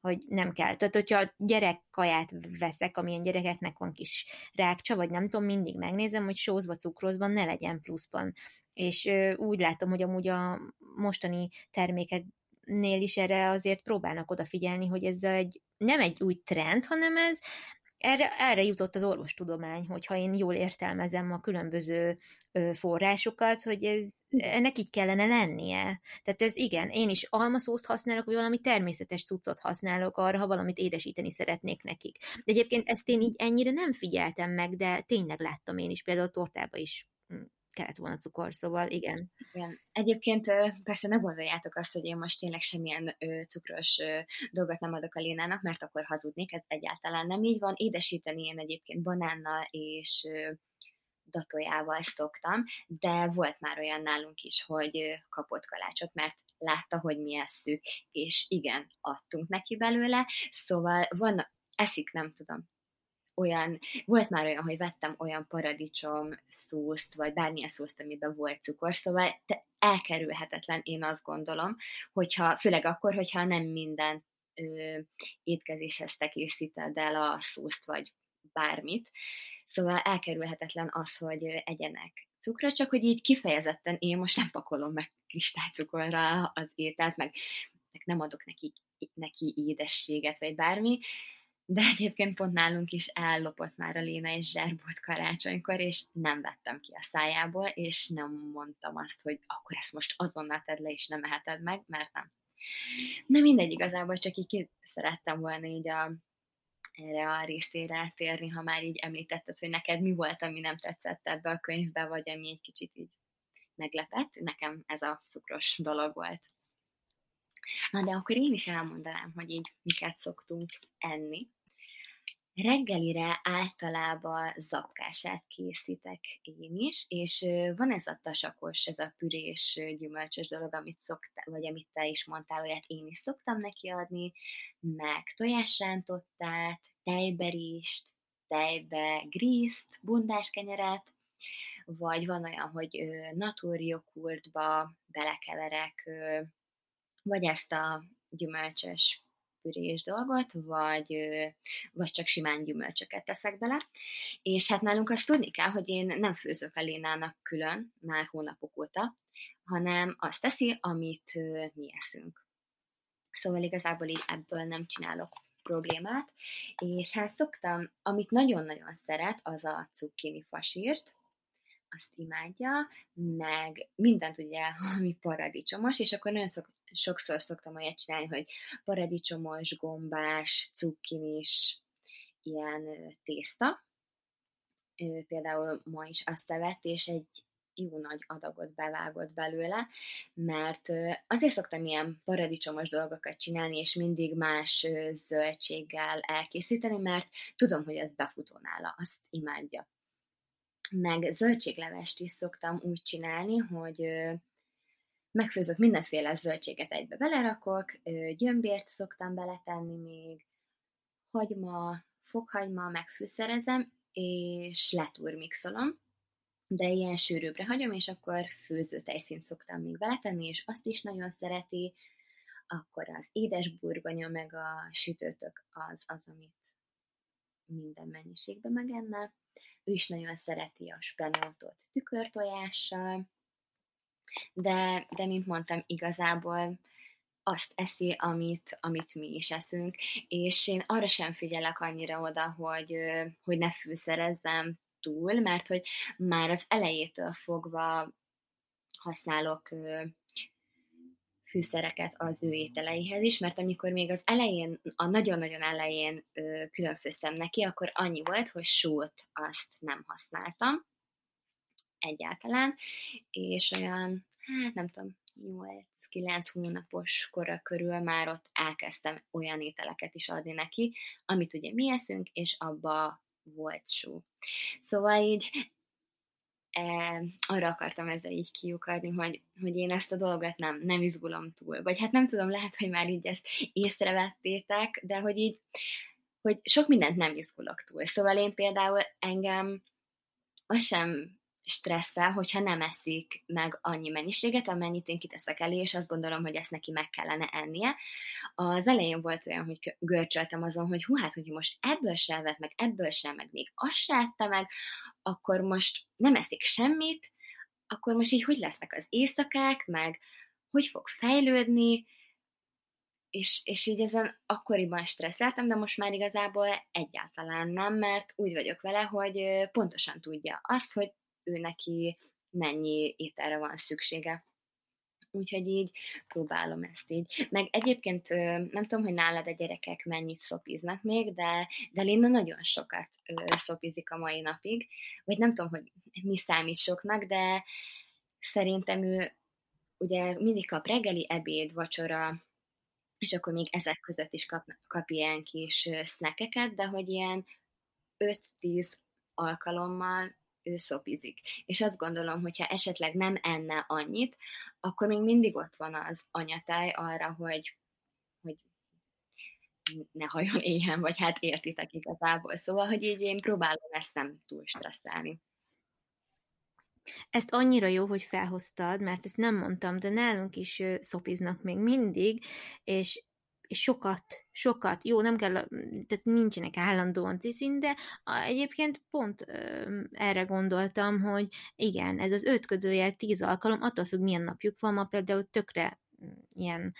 hogy nem kell. Tehát, hogyha gyerekkaját veszek, amilyen gyerekeknek van kis rákcsa, vagy nem tudom, mindig megnézem, hogy sózva, cukrozva ne legyen pluszban és úgy látom, hogy amúgy a mostani termékeknél is erre azért próbálnak odafigyelni, hogy ez egy, nem egy új trend, hanem ez erre, erre jutott az orvostudomány, hogyha én jól értelmezem a különböző forrásokat, hogy ez, ennek így kellene lennie. Tehát ez igen, én is almaszószt használok, vagy valami természetes cuccot használok arra, ha valamit édesíteni szeretnék nekik. De egyébként ezt én így ennyire nem figyeltem meg, de tényleg láttam én is, például a tortába is hm, kellett volna cukor, szóval igen. igen. Egyébként persze ne gondoljátok azt, hogy én most tényleg semmilyen ö, cukros ö, dolgot nem adok a Lénának, mert akkor hazudnék, ez egyáltalán nem így van. Édesíteni én egyébként banánnal és ö, datójával szoktam, de volt már olyan nálunk is, hogy kapott kalácsot, mert látta, hogy mi esszük, és igen, adtunk neki belőle, szóval van, eszik, nem tudom, olyan, volt már olyan, hogy vettem olyan paradicsom szószt, vagy bármilyen szószt, amiben volt cukor, szóval te elkerülhetetlen, én azt gondolom, hogyha, főleg akkor, hogyha nem minden ö, étkezéshez te készíted el a szószt, vagy bármit, szóval elkerülhetetlen az, hogy egyenek cukrot, csak hogy így kifejezetten én most nem pakolom meg kristálycukorra az ételt, meg, meg nem adok neki, neki édességet, vagy bármi, de egyébként pont nálunk is ellopott már a Léna és zserbót karácsonykor, és nem vettem ki a szájából, és nem mondtam azt, hogy akkor ezt most azonnal tedd le, és nem eheted meg, mert nem. Na mindegy, igazából csak így szerettem volna így a, erre a részére térni, ha már így említetted, hogy neked mi volt, ami nem tetszett ebbe a könyvbe, vagy ami egy kicsit így meglepett. Nekem ez a cukros dolog volt. Na de akkor én is elmondanám, hogy így miket szoktunk enni. Reggelire általában zapkását készítek én is, és van ez a tasakos, ez a pürés, gyümölcsös dolog, amit szoktál, vagy amit te is mondtál, olyat én is szoktam neki adni, meg tojásrántottát, tejberist, tejbe grízt, bundáskenyeret, vagy van olyan, hogy naturjoghurtba belekeverek vagy ezt a gyümölcsös pürés dolgot, vagy, vagy csak simán gyümölcsöket teszek bele. És hát nálunk azt tudni kell, hogy én nem főzök a Lénának külön, már hónapok óta, hanem azt teszi, amit mi eszünk. Szóval igazából így ebből nem csinálok problémát, és hát szoktam, amit nagyon-nagyon szeret, az a cukkini fasírt, azt imádja, meg mindent ugye, ami paradicsomos, és akkor nagyon szok, sokszor szoktam olyat csinálni, hogy paradicsomos, gombás, cukkinis, ilyen tészta. Például ma is azt evett, és egy jó nagy adagot bevágott belőle, mert azért szoktam ilyen paradicsomos dolgokat csinálni, és mindig más zöldséggel elkészíteni, mert tudom, hogy ez befutó nála, azt imádja. Meg zöldséglevest is szoktam úgy csinálni, hogy megfőzök mindenféle zöldséget egybe belerakok, gyömbért szoktam beletenni még, hagyma, fokhagyma, megfűszerezem, és letúrmixolom, de ilyen sűrűbbre hagyom, és akkor főzőtejszínt szoktam még beletenni, és azt is nagyon szereti, akkor az édes burgonya, meg a sütőtök az, az, amit minden mennyiségben megenne. Ő is nagyon szereti a spenótot tükörtojással, de, de mint mondtam, igazából azt eszi, amit, amit mi is eszünk, és én arra sem figyelek annyira oda, hogy, hogy ne fűszerezzem túl, mert hogy már az elejétől fogva használok fűszereket az ő ételeihez is, mert amikor még az elején, a nagyon-nagyon elején különfőztem neki, akkor annyi volt, hogy sót azt nem használtam egyáltalán, és olyan, hát nem tudom, 8-9 hónapos kora körül már ott elkezdtem olyan ételeket is adni neki, amit ugye mi eszünk, és abba volt só. Szóval így e, arra akartam ezzel így kiukadni, hogy, hogy én ezt a dolgot nem, nem izgulom túl. Vagy hát nem tudom, lehet, hogy már így ezt észrevettétek, de hogy így, hogy sok mindent nem izgulok túl. Szóval én például engem az sem stresszel, hogyha nem eszik meg annyi mennyiséget, amennyit én kiteszek elé, és azt gondolom, hogy ezt neki meg kellene ennie. Az elején volt olyan, hogy görcsöltem azon, hogy hú, hát, hogy most ebből sem vett meg, ebből sem, meg még azt se ette meg, akkor most nem eszik semmit, akkor most így hogy lesznek az éjszakák, meg hogy fog fejlődni, és, és így ezen akkoriban stresszeltem, de most már igazából egyáltalán nem, mert úgy vagyok vele, hogy pontosan tudja azt, hogy ő neki mennyi ételre van szüksége. Úgyhogy így próbálom ezt így. Meg egyébként nem tudom, hogy nálad a gyerekek mennyit szopiznak még, de, de Linda nagyon sokat szopizik a mai napig. Vagy nem tudom, hogy mi számít soknak, de szerintem ő ugye mindig kap reggeli, ebéd, vacsora, és akkor még ezek között is kap, kap ilyen kis snackeket, de hogy ilyen 5-10 alkalommal ő szopizik. És azt gondolom, hogyha esetleg nem enne annyit, akkor még mindig ott van az anyatáj arra, hogy, hogy ne hajjon éhen, vagy hát értitek igazából. Szóval, hogy így én próbálom ezt nem túl stresszelni. Ezt annyira jó, hogy felhoztad, mert ezt nem mondtam, de nálunk is szopiznak még mindig, és sokat, sokat, jó, nem kell, tehát nincsenek állandóan ciszin, de egyébként pont erre gondoltam, hogy igen, ez az ötködőjel tíz alkalom, attól függ, milyen napjuk van, ma például tökre mm, ilyen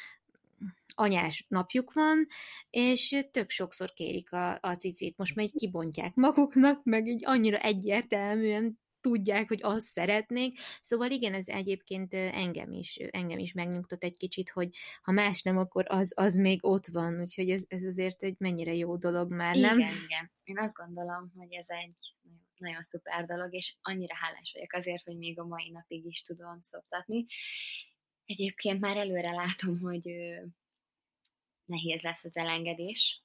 anyás napjuk van, és tök sokszor kérik a, a cicit, most már így kibontják maguknak, meg így annyira egyértelműen tudják, hogy azt szeretnék. Szóval igen, ez egyébként engem is, engem is megnyugtott egy kicsit, hogy ha más nem, akkor az, az még ott van, úgyhogy ez, ez azért egy mennyire jó dolog már, nem? Igen, igen. Én azt gondolom, hogy ez egy nagyon szuper dolog, és annyira hálás vagyok azért, hogy még a mai napig is tudom szoptatni. Egyébként már előre látom, hogy nehéz lesz az elengedés,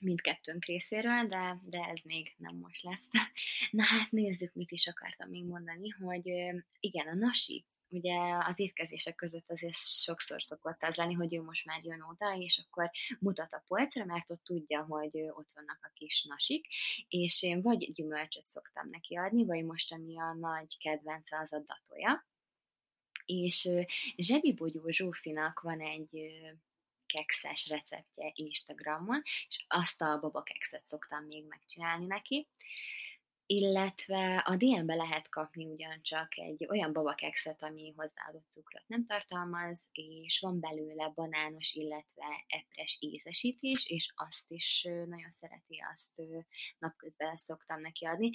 mindkettőnk részéről, de, de ez még nem most lesz. Na hát nézzük, mit is akartam még mondani, hogy igen, a nasi, ugye az étkezések között azért sokszor szokott az lenni, hogy ő most már jön oda, és akkor mutat a polcra, mert ott tudja, hogy ott vannak a kis nasik, és én vagy gyümölcsöt szoktam neki adni, vagy most, ami a nagy kedvence, az a datója. És Zsebi Bogyó Zsófinak van egy kekszes receptje Instagramon, és azt a babakekszet szoktam még megcsinálni neki illetve a DM-be lehet kapni ugyancsak egy olyan babakekszet, ami hozzáadott cukrot nem tartalmaz, és van belőle banános, illetve epres ízesítés, és azt is nagyon szereti, azt napközben szoktam neki adni.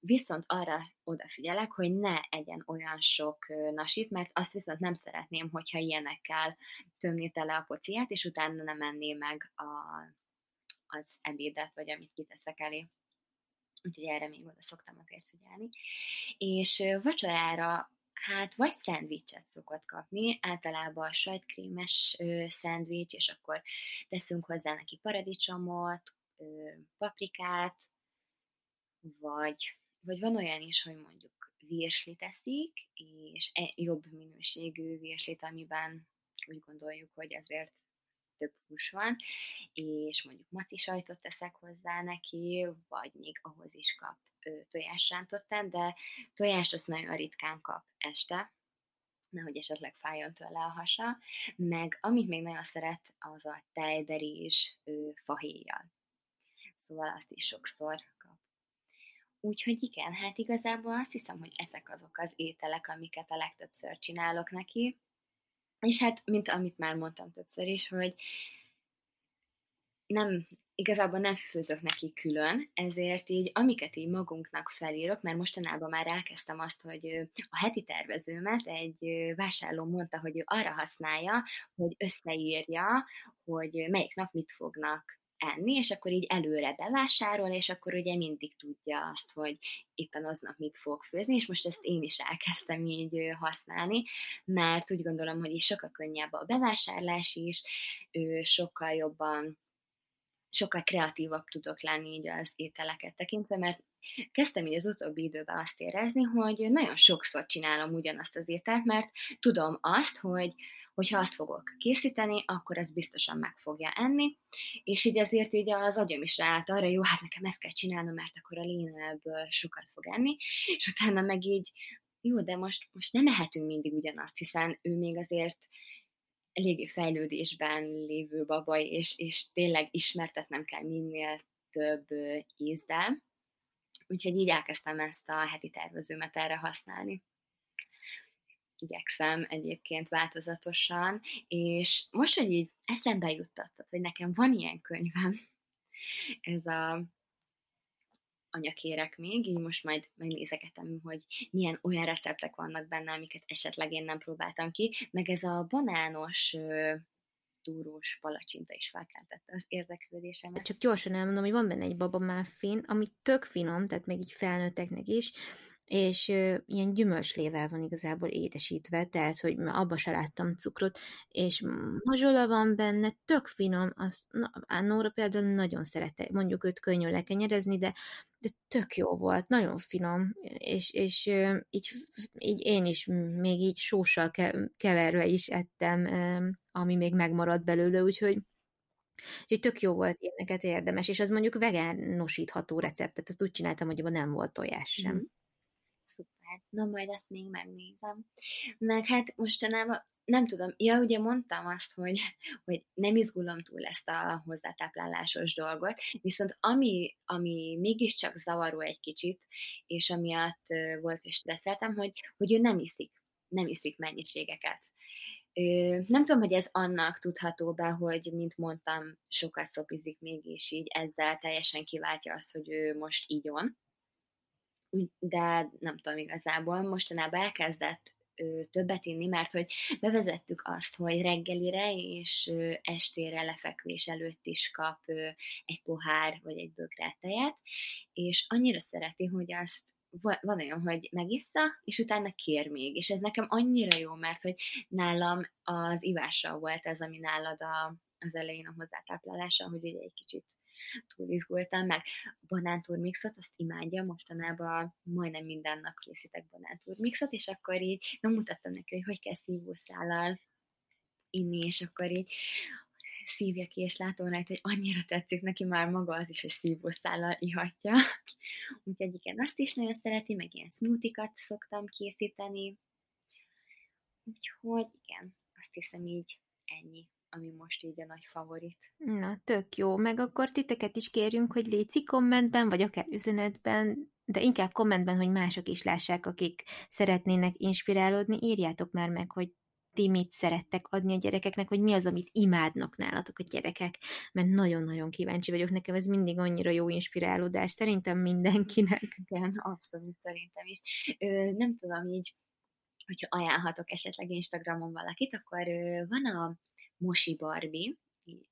Viszont arra odafigyelek, hogy ne egyen olyan sok nasit, mert azt viszont nem szeretném, hogyha ilyenekkel tömni tele a pociát, és utána nem menné meg a, az ebédet, vagy amit kiteszek elé úgyhogy erre még oda szoktam azért figyelni. És vacsorára hát vagy szendvicset szokott kapni, általában a sajtkrémes szendvics, és akkor teszünk hozzá neki paradicsomot, ö, paprikát, vagy, vagy van olyan is, hogy mondjuk virsli teszik, és e, jobb minőségű virslit, amiben úgy gondoljuk, hogy azért több hús van, és mondjuk maci sajtot teszek hozzá neki, vagy még ahhoz is kap tojásrántottán, de tojást azt nagyon ritkán kap este, nehogy esetleg fájjon tőle a hasa, meg amit még nagyon szeret, az a tejberizs fahéjjal. Szóval azt is sokszor kap. Úgyhogy igen, hát igazából azt hiszem, hogy ezek azok az ételek, amiket a legtöbbször csinálok neki, és hát, mint amit már mondtam többször is, hogy nem, igazából nem főzök neki külön, ezért így, amiket így magunknak felírok, mert mostanában már elkezdtem azt, hogy a heti tervezőmet egy vásárló mondta, hogy ő arra használja, hogy összeírja, hogy melyik nap mit fognak enni, és akkor így előre bevásárol, és akkor ugye mindig tudja azt, hogy éppen aznap mit fog főzni, és most ezt én is elkezdtem így használni, mert úgy gondolom, hogy sokkal könnyebb a bevásárlás is, sokkal jobban sokkal kreatívabb tudok lenni így az ételeket tekintve, mert kezdtem így az utóbbi időben azt érezni, hogy nagyon sokszor csinálom ugyanazt az ételt, mert tudom azt, hogy hogyha azt fogok készíteni, akkor ez biztosan meg fogja enni, és így ezért így az agyam is ráállt arra, jó, hát nekem ezt kell csinálnom, mert akkor a léna ebből sokat fog enni, és utána meg így, jó, de most, most nem ehetünk mindig ugyanazt, hiszen ő még azért eléggé fejlődésben lévő baba, és, és tényleg ismertetnem kell minél több ízzel. Úgyhogy így elkezdtem ezt a heti tervezőmet erre használni igyekszem egyébként változatosan, és most, hogy így eszembe juttattad, hogy nekem van ilyen könyvem, ez a anyakérek még, így most majd megnézegetem, hogy milyen olyan receptek vannak benne, amiket esetleg én nem próbáltam ki, meg ez a banános túrós palacsinta is felkeltette az érdeklődésemet. Csak gyorsan elmondom, hogy van benne egy baba muffin, ami tök finom, tehát még így felnőtteknek is, és ilyen gyümölcslével van igazából édesítve, tehát, hogy abba se láttam cukrot, és mazsola van benne, tök finom, az, na, Nóra például nagyon szerette, mondjuk őt könnyű lekenyerezni, de, de tök jó volt, nagyon finom, és, és így, így én is még így sóssal keverve is ettem, ami még megmaradt belőle, úgyhogy Úgyhogy tök jó volt ilyeneket érdemes, és az mondjuk vegánosítható receptet, azt úgy csináltam, hogy abban nem volt tojás sem. Mm hát na majd ezt még megnézem. Meg hát mostanában nem tudom, ja, ugye mondtam azt, hogy, hogy nem izgulom túl ezt a hozzátáplálásos dolgot, viszont ami, ami mégiscsak zavaró egy kicsit, és amiatt volt és stresszeltem, hogy, hogy ő nem iszik, nem iszik mennyiségeket. Nem tudom, hogy ez annak tudható be, hogy, mint mondtam, sokat szopizik mégis így ezzel teljesen kiváltja azt, hogy ő most igyon, de nem tudom igazából, mostanában elkezdett többet inni, mert hogy bevezettük azt, hogy reggelire és estére lefekvés előtt is kap ő, egy pohár vagy egy bögre tejet, és annyira szereti, hogy azt van olyan, hogy megissza, és utána kér még, és ez nekem annyira jó, mert hogy nálam az ivással volt ez, ami nálad a, az elején a hozzátáplálása, hogy ugye egy kicsit túl izgultam, meg banántúrmixot, azt imádja, mostanában majdnem minden nap készítek banántúrmixot, és akkor így megmutattam neki, hogy hogy kell szívószállal inni, és akkor így szívja ki, és látom rajta, hogy annyira tetszik neki már maga az is, hogy szívószállal ihatja. Úgyhogy igen, azt is nagyon szereti, meg ilyen smoothikat szoktam készíteni. Úgyhogy igen, azt hiszem így ennyi ami most így a nagy favorit. Na, tök jó. Meg akkor titeket is kérjünk, hogy léci kommentben, vagy akár üzenetben, de inkább kommentben, hogy mások is lássák, akik szeretnének inspirálódni, írjátok már meg, hogy ti mit szerettek adni a gyerekeknek, vagy mi az, amit imádnak nálatok a gyerekek, mert nagyon-nagyon kíváncsi vagyok, nekem ez mindig annyira jó inspirálódás, szerintem mindenkinek. Igen, abszolút szerintem is. Ö, nem tudom így, hogyha ajánlhatok esetleg Instagramon valakit, akkor ö, van a Mosi Barbie,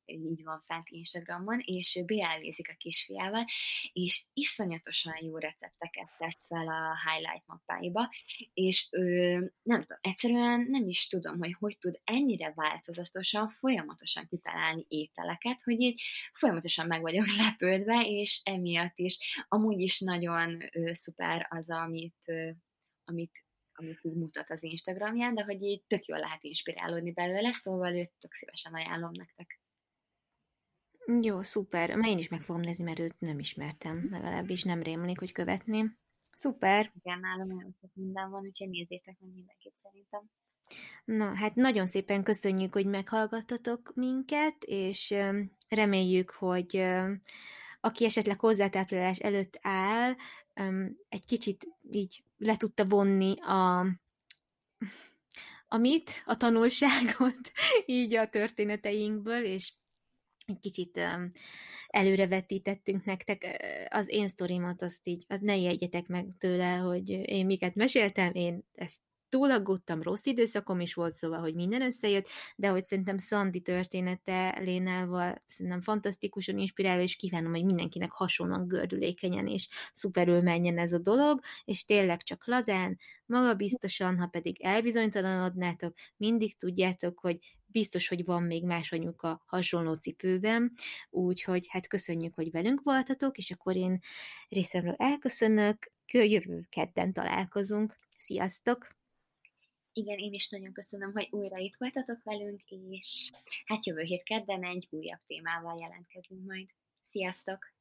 így van fent Instagramon, és ő beelvézik a kisfiával, és iszonyatosan jó recepteket tesz fel a highlight mappáiba, és ő, nem tudom, egyszerűen nem is tudom, hogy hogy tud ennyire változatosan, folyamatosan kitalálni ételeket, hogy így folyamatosan meg vagyok lepődve, és emiatt is. Amúgy is nagyon ő, szuper az, amit, amit amit így mutat az Instagramján, de hogy így tök jól lehet inspirálódni belőle, szóval őt tök szívesen ajánlom nektek. Jó, szuper. Mert én is meg fogom nézni, mert őt nem ismertem, legalábbis nem rémlik, hogy követném. Szuper. Igen, nálam nagyon sok minden van, úgyhogy nézzétek meg mindenképp szerintem. Na, hát nagyon szépen köszönjük, hogy meghallgattatok minket, és reméljük, hogy aki esetleg hozzátáplálás előtt áll, egy kicsit így le tudta vonni a, amit, a tanulságot így a történeteinkből, és egy kicsit um, előrevetítettünk nektek az én sztorimat, azt így, ne jegyetek meg tőle, hogy én miket meséltem, én ezt túlaggódtam, rossz időszakom is volt, szóval, hogy minden összejött, de hogy szerintem Szandi története Lénával szerintem fantasztikusan inspiráló, és kívánom, hogy mindenkinek hasonlóan gördülékenyen és szuperül menjen ez a dolog, és tényleg csak lazán, magabiztosan, ha pedig elbizonytalanodnátok, mindig tudjátok, hogy biztos, hogy van még más anyuka hasonló cipőben, úgyhogy hát köszönjük, hogy velünk voltatok, és akkor én részemről elköszönök, jövő kedden találkozunk. Sziasztok! Igen, én is nagyon köszönöm, hogy újra itt voltatok velünk, és hát jövő hét kedden egy újabb témával jelentkezünk majd. Sziasztok!